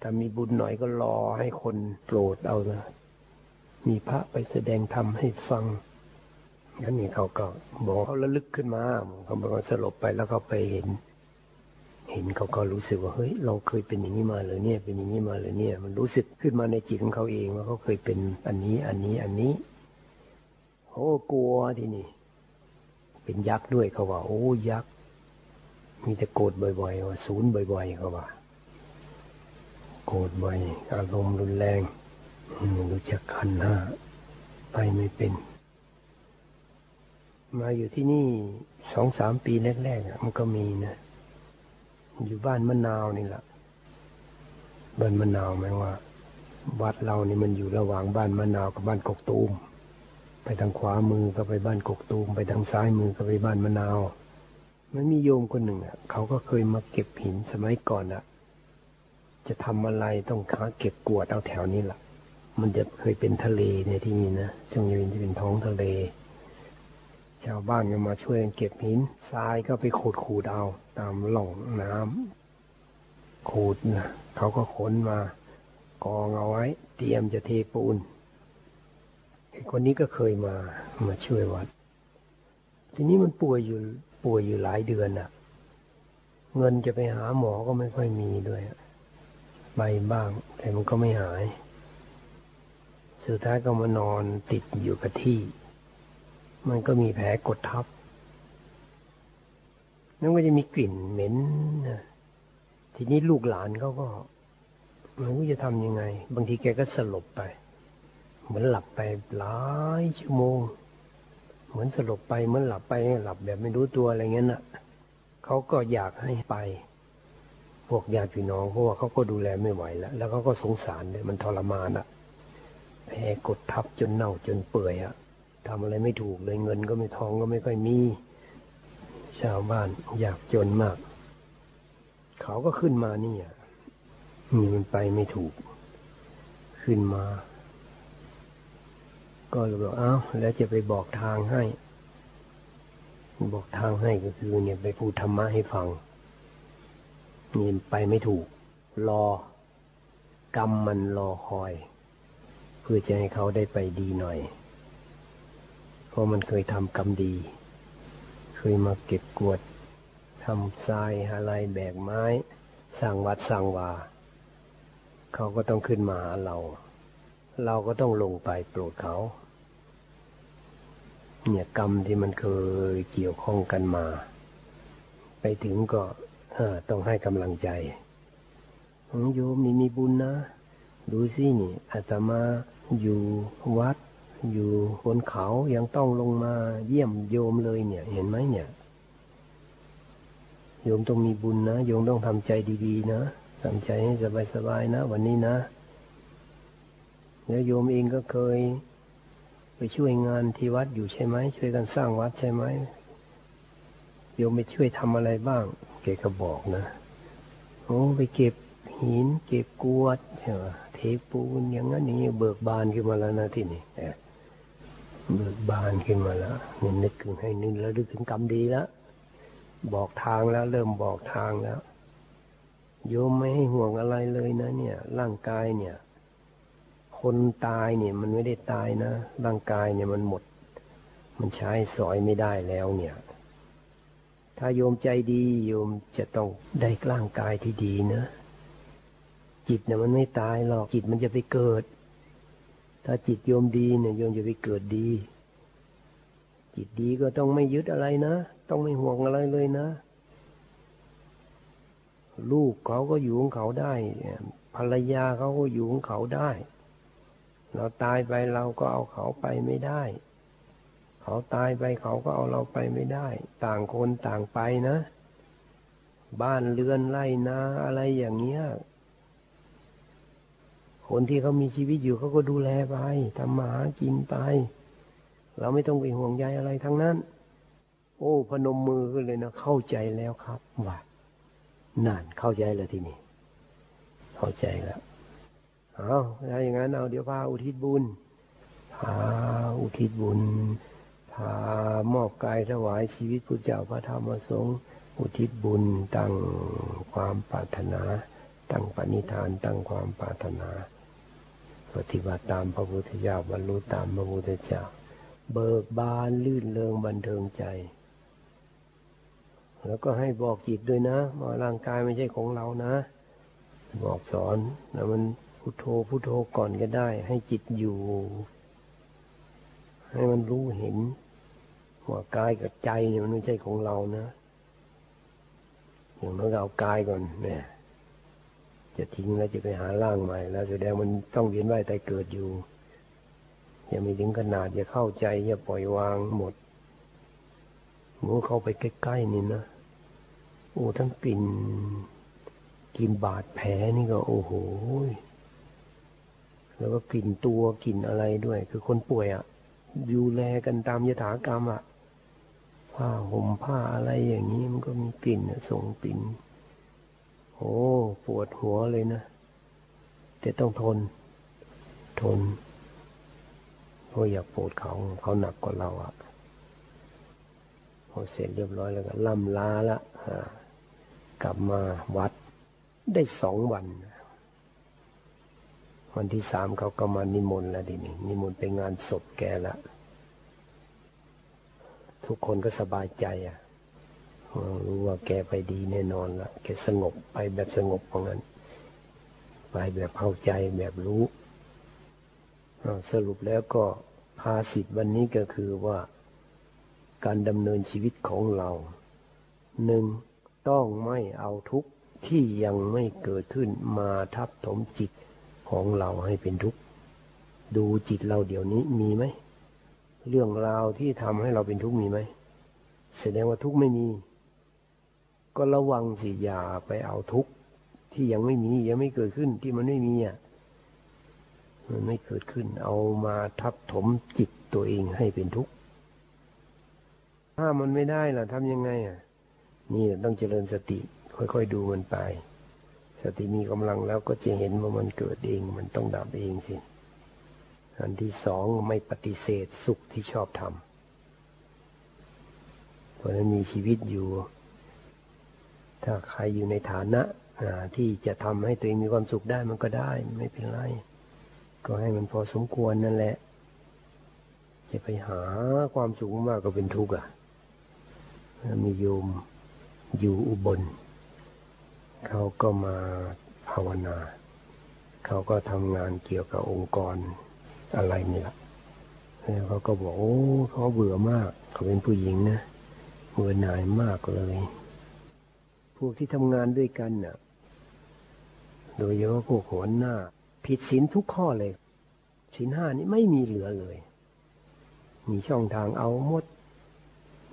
ถ้ามีบุญหน่อยก็รอให้คนโปรดเอานะ มีพระไปแสดงธรรมให้ฟังงั้นนี่เขาก็บอกเขาระลึกขึ้นมาเขาบอกว่าสลบไปแล้วเขาไปเห็น เห็นเขาก็รู้สึกว่าเฮ้ยเราเคยเป็นอย่างนี้มาเลยเนี่ย เป็นอย่างนี้มาเลยเนี่ย มันรู้สึกขึ้นมาในจิตของเขาเองว่าเขาเคยเป็นอันนี้ อันนี้ อันนี้โอ้กลัวทีนี่ เป็นยักษ์ด้วยเขาว่า โอ้ยักษ์ มีแต่โกรธบ่อยๆว่าศูนย์บ่อยๆเขาว่า โกรธบ่อยอารมณ์รุนแรงรู้จักขันห้าไปไม่เป็น มาอยู่ที่นี่สองสามปีแรกๆมันก็มีนะอยู่บ้านมะนาวนี่แหละบ้านมะนาวหมายว่า วัดเรานี่มันอยู่ระหว่างบ้านมะนาวกับบ้านกกตูม ไปทางขวามือก็ไปบ้านกกตูม ไปทางซ้ายมือก็ไปบ้านมะนาว มันมีโยมคนหนึ่งอะเขาก็เคยมาเก็บหินสมัยก่อนอะ จะทำอะไรต้องค้าเก็บกวดเอาแถวนี้แหละมันจะเคยเป็นทะเลในที่นี้นะจงยืนจะเป็นท้องทะเล ชาวบ้านก็มาช่วยกันเก็บหินทรายก็ไปขูดขูดเอาตามหล่องน้ำขูดนะเขาก็ขนมากองเอาไว้ เตรียมจะเทปูนไอ้คนนี้ก็เคยมามาช่วยวัด ทีนี้มันป่วยอยู่ ป่วยอยู่หลายเดือนอะ่ะ เงินจะไปหาหมอก็ไม่ค่อยมีด้วยใบบ้าง แต่มันก็ไม่หาย สุดท้ายก็มานอนติดอยู่กับที่ มันก็มีแผลกดทับนั่นก็จะมีกลิ่นเหม็นนะทีนี้ลูกหลานเขาก็ไม่รู้จะทำยังไง บางทีแกก็สลบไป เหมือนหลับไปหลายชั่วโมง เหมือนสลบไปเหมือนหลับไปหลับแบบไม่รู้ตัวอะไรเงี้ยน่ะเขาก็อยากให้ไป พวกญาติพี่น้องเพราะว่าเขาก็ดูแลไม่ไหวแล้ว แล้วเขาก็สงสารเลยมันทรมานอะแพ้กดทับจนเน่าจนเปื่อยอะทำอะไรไม่ถูกเลยเงินก็ไม่ทองก็ไม่ค่อยมี ชาวบ้านอยากจนมาก เขาก็ขึ้นมานี่อะนี่มันไปไม่ถูก ขึ้นมา ก็เลยบอกเอ้าแล้วจะไปบอกทางให้ บอกทางให้ก็คือเนี่ยไปพูดธรรมะให้ฟังนี่ไปไม่ถูก รอกรรมมันรอคอย เพื่อจะให้เขาได้ไปดีหน่อย เพราะมันเคยทำกรรมดี เคยมาเก็บกวดทำทรายอะไรแบกไม้สร้างวัดสร้างวา เขาก็ต้องขึ้นมาหาเรา เราก็ต้องลงไปโปรดเขา เนี่ยกรรมที่มันเคยเกี่ยวข้องกันมา ไปถึงก็ต้องให้กำลังใจโยมนี่มีบุญนะ ดูสินี่อาตมาอยู่วัด อยู่บนเขายังต้องลงมาเยี่ยมโยมเลยเนี่ย เห็นไหมเนี่ย โยมต้องมีบุญนะ โยมต้องทำใจดีๆนะทำใจให้สบายๆนะ วันนี้นะแล้วโยมเองก็เคย ไปช่วยงานที่วัดอยู่ใช่ไหมช่วยกันสร้างวัดใช่ไหมโยมไปช่วยทำอะไรบ้างเกก็บอกนะโอ้ไปเก็บหิน เก็บกวดใช่ไหมเทปูนอย่างนั้นอย่างนี้เบิกบานขึ้นมาแล้วนะที่นี่เบิกบานขึ้นมาแล้วนี่นึกถึงให้นึกแล้วนึกถึงกรรมดีแล้วบอกทางแล้ว เริ่มบอกทางแล้ว โยมไม่ให้ห่วงอะไรเลยนะ เนี่ย ร่างกายเนี่ย คนตายเนี่ยมันไม่ได้ตายนะ ร่างกายเนี่ยมันหมด มันใช้สอยไม่ได้แล้วเนี่ย ถ้าโยมใจดีโยมจะต้องได้ร่างกายที่ดีนะ จิตเนี่ยมันไม่ตายหรอกจิตมันจะไปเกิด ถ้าจิตโยมดีเนี่ยโยมจะไปเกิดดี จิตดีก็ต้องไม่ยึดอะไรนะ ต้องไม่ห่วงอะไรเลยนะ ลูกเขาก็อยู่ของเขาได้ภรรยาเขาก็อยู่ของเขาได้ เราตายไปเราก็เอาเขาไปไม่ได้ เขาตายไปเขาก็เอาเราไปไม่ได้ ต่างคนต่างไปนะ บ้านเรือนไร่นาอะไรอย่างเงี้ย คนที่เขามีชีวิตอยู่เขาก็ดูแลไปทำมาหากินไป เราไม่ต้องไปห่วงใยอะไรทั้งนั้น โอ้ พนมมือกันเลยนะเข้าใจแล้วครับว่านั่นเข้าใจแล้วทีนี้เข้าใจแล้ว เอาถ้าอย่างนั้นเอาเดี๋ยวพาอุทิศบุญพาอุทิศบุญพามอบกายถวายชีวิตพระเจ้าพระธรรมสงฆ์อุทิศบุญตั้งความปรารถนา ตั้งปณิธานตั้งความปรารถนา ปฏิบัติตามพระพุทธเจ้าบรรลุตามพระพุทธเจ้า เบิกบานลื่นเริงบันเทิงใจ แล้วก็ให้บอกจิตด้วยนะว่าร่างกายไม่ใช่ของเรานะ บอกสอนแล้วมัน พุโทโธพุโทโธก่อนก็ได้ ให้จิตอยู่ ให้มันรู้เห็นว่ากายกับใจเนี่ยมันไม่ใช่ของเรานะอย่างน้อยเอากายก่อนเนี่ยจะทิ้งแล้วจะไปหาร่างใหม่ แล้วแสดงมันต้องเวียนว่ายตายเกิดอยู่อย่ามีถึงขนาดอย่าเข้าใจอย่าปล่อยวางหมดหมูเข้าไปใกล้ๆนี่นะโอ้ทั้งกลิ่นกลิ่นบาดแผลนี่ก็โอ้โห แล้วก็กลิ่นตัวกลิ่นอะไรด้วย คือคนป่วยอะ่ะดูแลกันตามยถากรรมอะ่ะผ้าห่มผ้าอะไรอย่างนี้มันก็มีกลิ่นส่งกลิ่นโอ้ปวดหัวเลยนะ แต่ต้องทน ทนเพราะอยากปวดเขาเขาหนักกว่าเราอะพอเสร็จเรียบร้อยแล้วก็ล่ำลาละกลับมาวัดได้สองวัน วันที่สามเขาก็มานิมนต์แล้วดินี่นิมนต์ไปงานศพแกละ ทุกคนก็สบายใจอะรู้ว่าแกไปดีแน่นอนละแกสงบไปแบบสงบของนั้น ไปแบบเข้าใจแบบรู้สรุปแล้วก็ภาสิทธ์วันนี้ก็คือว่า การดำเนินชีวิตของเราหนึ่งต้องไม่เอาทุกข์ที่ยังไม่เกิดขึ้นมาทับถมจิต ของเราให้เป็นทุกข์ดูจิตเราเดี๋ยวนี้มีไหม เรื่องราวที่ทำให้เราเป็นทุกข์มีไหม แสดงว่าทุกข์ไม่มี ก็ระวังสิอย่าไปเอาทุกข์ที่ยังไม่มียังไม่เกิดขึ้นที่มันไม่มีอะมันไม่เกิดขึ้น เอามาทับถมจิตตัวเองให้เป็นทุกข์ถ้ามันไม่ได้ล่ะทำยังไงอะนี่ต้องเจริญสติ ค่อยๆดูมันไป สติมีกำลังแล้วก็จะเห็นว่ามันเกิดเอง มันต้องดับเองสิอันที่สองไม่ปฏิเสธสุขที่ชอบทำเพราะนั้นมีชีวิตอยู่ ถ้าใครอยู่ในฐานะที่จะทำให้ตัวเองมีความสุขได้มันก็ได้ไม่เป็นไร ก็ให้มันพอสมควรนั่นแหละ จะไปหาความสุขมากก็เป็นทุกข์อะมีโยมอยู่อุบล เขาก็มาภาวนา เขาก็ทำงานเกี่ยวกับองค์กรอะไรนี่แหละแล้วเขาก็บอกโอ้เขาเบื่อมาก เขาเป็นผู้หญิงนะเบื่อหน่ายมากเลย พวกที่ทำงานด้วยกันน่ะ โดยเฉพาะพวกหัวหน้า ผิดศีลทุกข้อเลยศีลห้านี่ไม่มีเหลือเลย มีช่องทางเอาหมด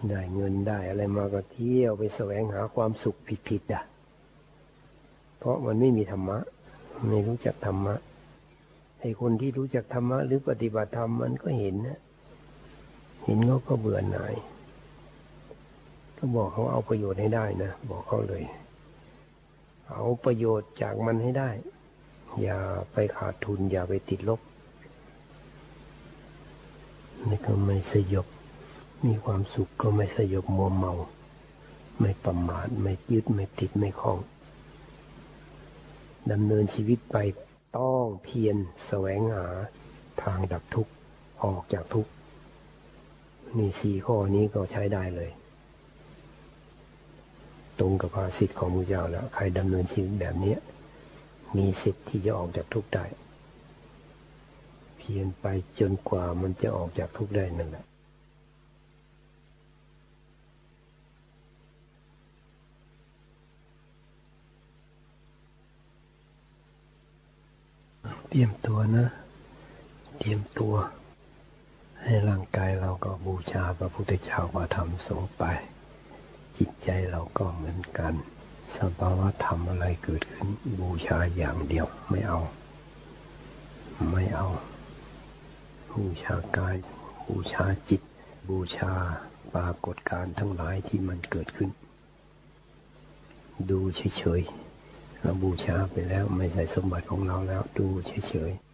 ได้เงินได้อะไรมาก็เที่ยวไปแสวงหาความสุขผิดๆอะ ราะมันไม่มีธรรมะ ไม่รู้จักธรรมะไอ้คนที่รู้จักธรรมะหรือปฏิบัติธรรมมันก็เห็นนะเห็นเขาก็เบื่อหน่ายก็บอกเขาเอาประโยชน์ให้ได้นะบอกเขาเลย เอาประโยชน์จากมันให้ได้ อย่าไปขาดทุน อย่าไปติดลบนี่ก็ไม่สยบ มีความสุขก็ไม่สยบมัวเมา ไม่ประมาทไม่ยึดไม่ติดไม่คล้อง ดำเนินชีวิตไปต้องเพียรแสวงหาทางดับทุกข์ออกจากทุกข์นี่สี่ข้อนี้ก็ใช้ได้เลย ตรงกับภาสิทธิของมูเจ้าแล้ว ใครดำเนินชีวิตแบบนี้มีสิทธิ์ที่จะออกจากทุกข์ได้ เพียรไปจนกว่ามันจะออกจากทุกข์ได้นั่นแหละ เตรียมตัวนะ เตรียมตัว ให้ร่างกายเราก็บูชาพระพุทธเจ้าพระธรรมสงฆ์ไป จิตใจเราก็เหมือนกันสภาวะธรรมอะไรเกิดขึ้นบูชาอย่างเดียวไม่เอา ไม่เอา บูชากาย บูชาจิต บูชาปรากฏการทั้งหลายที่มันเกิดขึ้น ดูเฉยๆ เราบูชาไปแล้วไม่ใช่สมบัติของเราแล้วดูเฉยๆ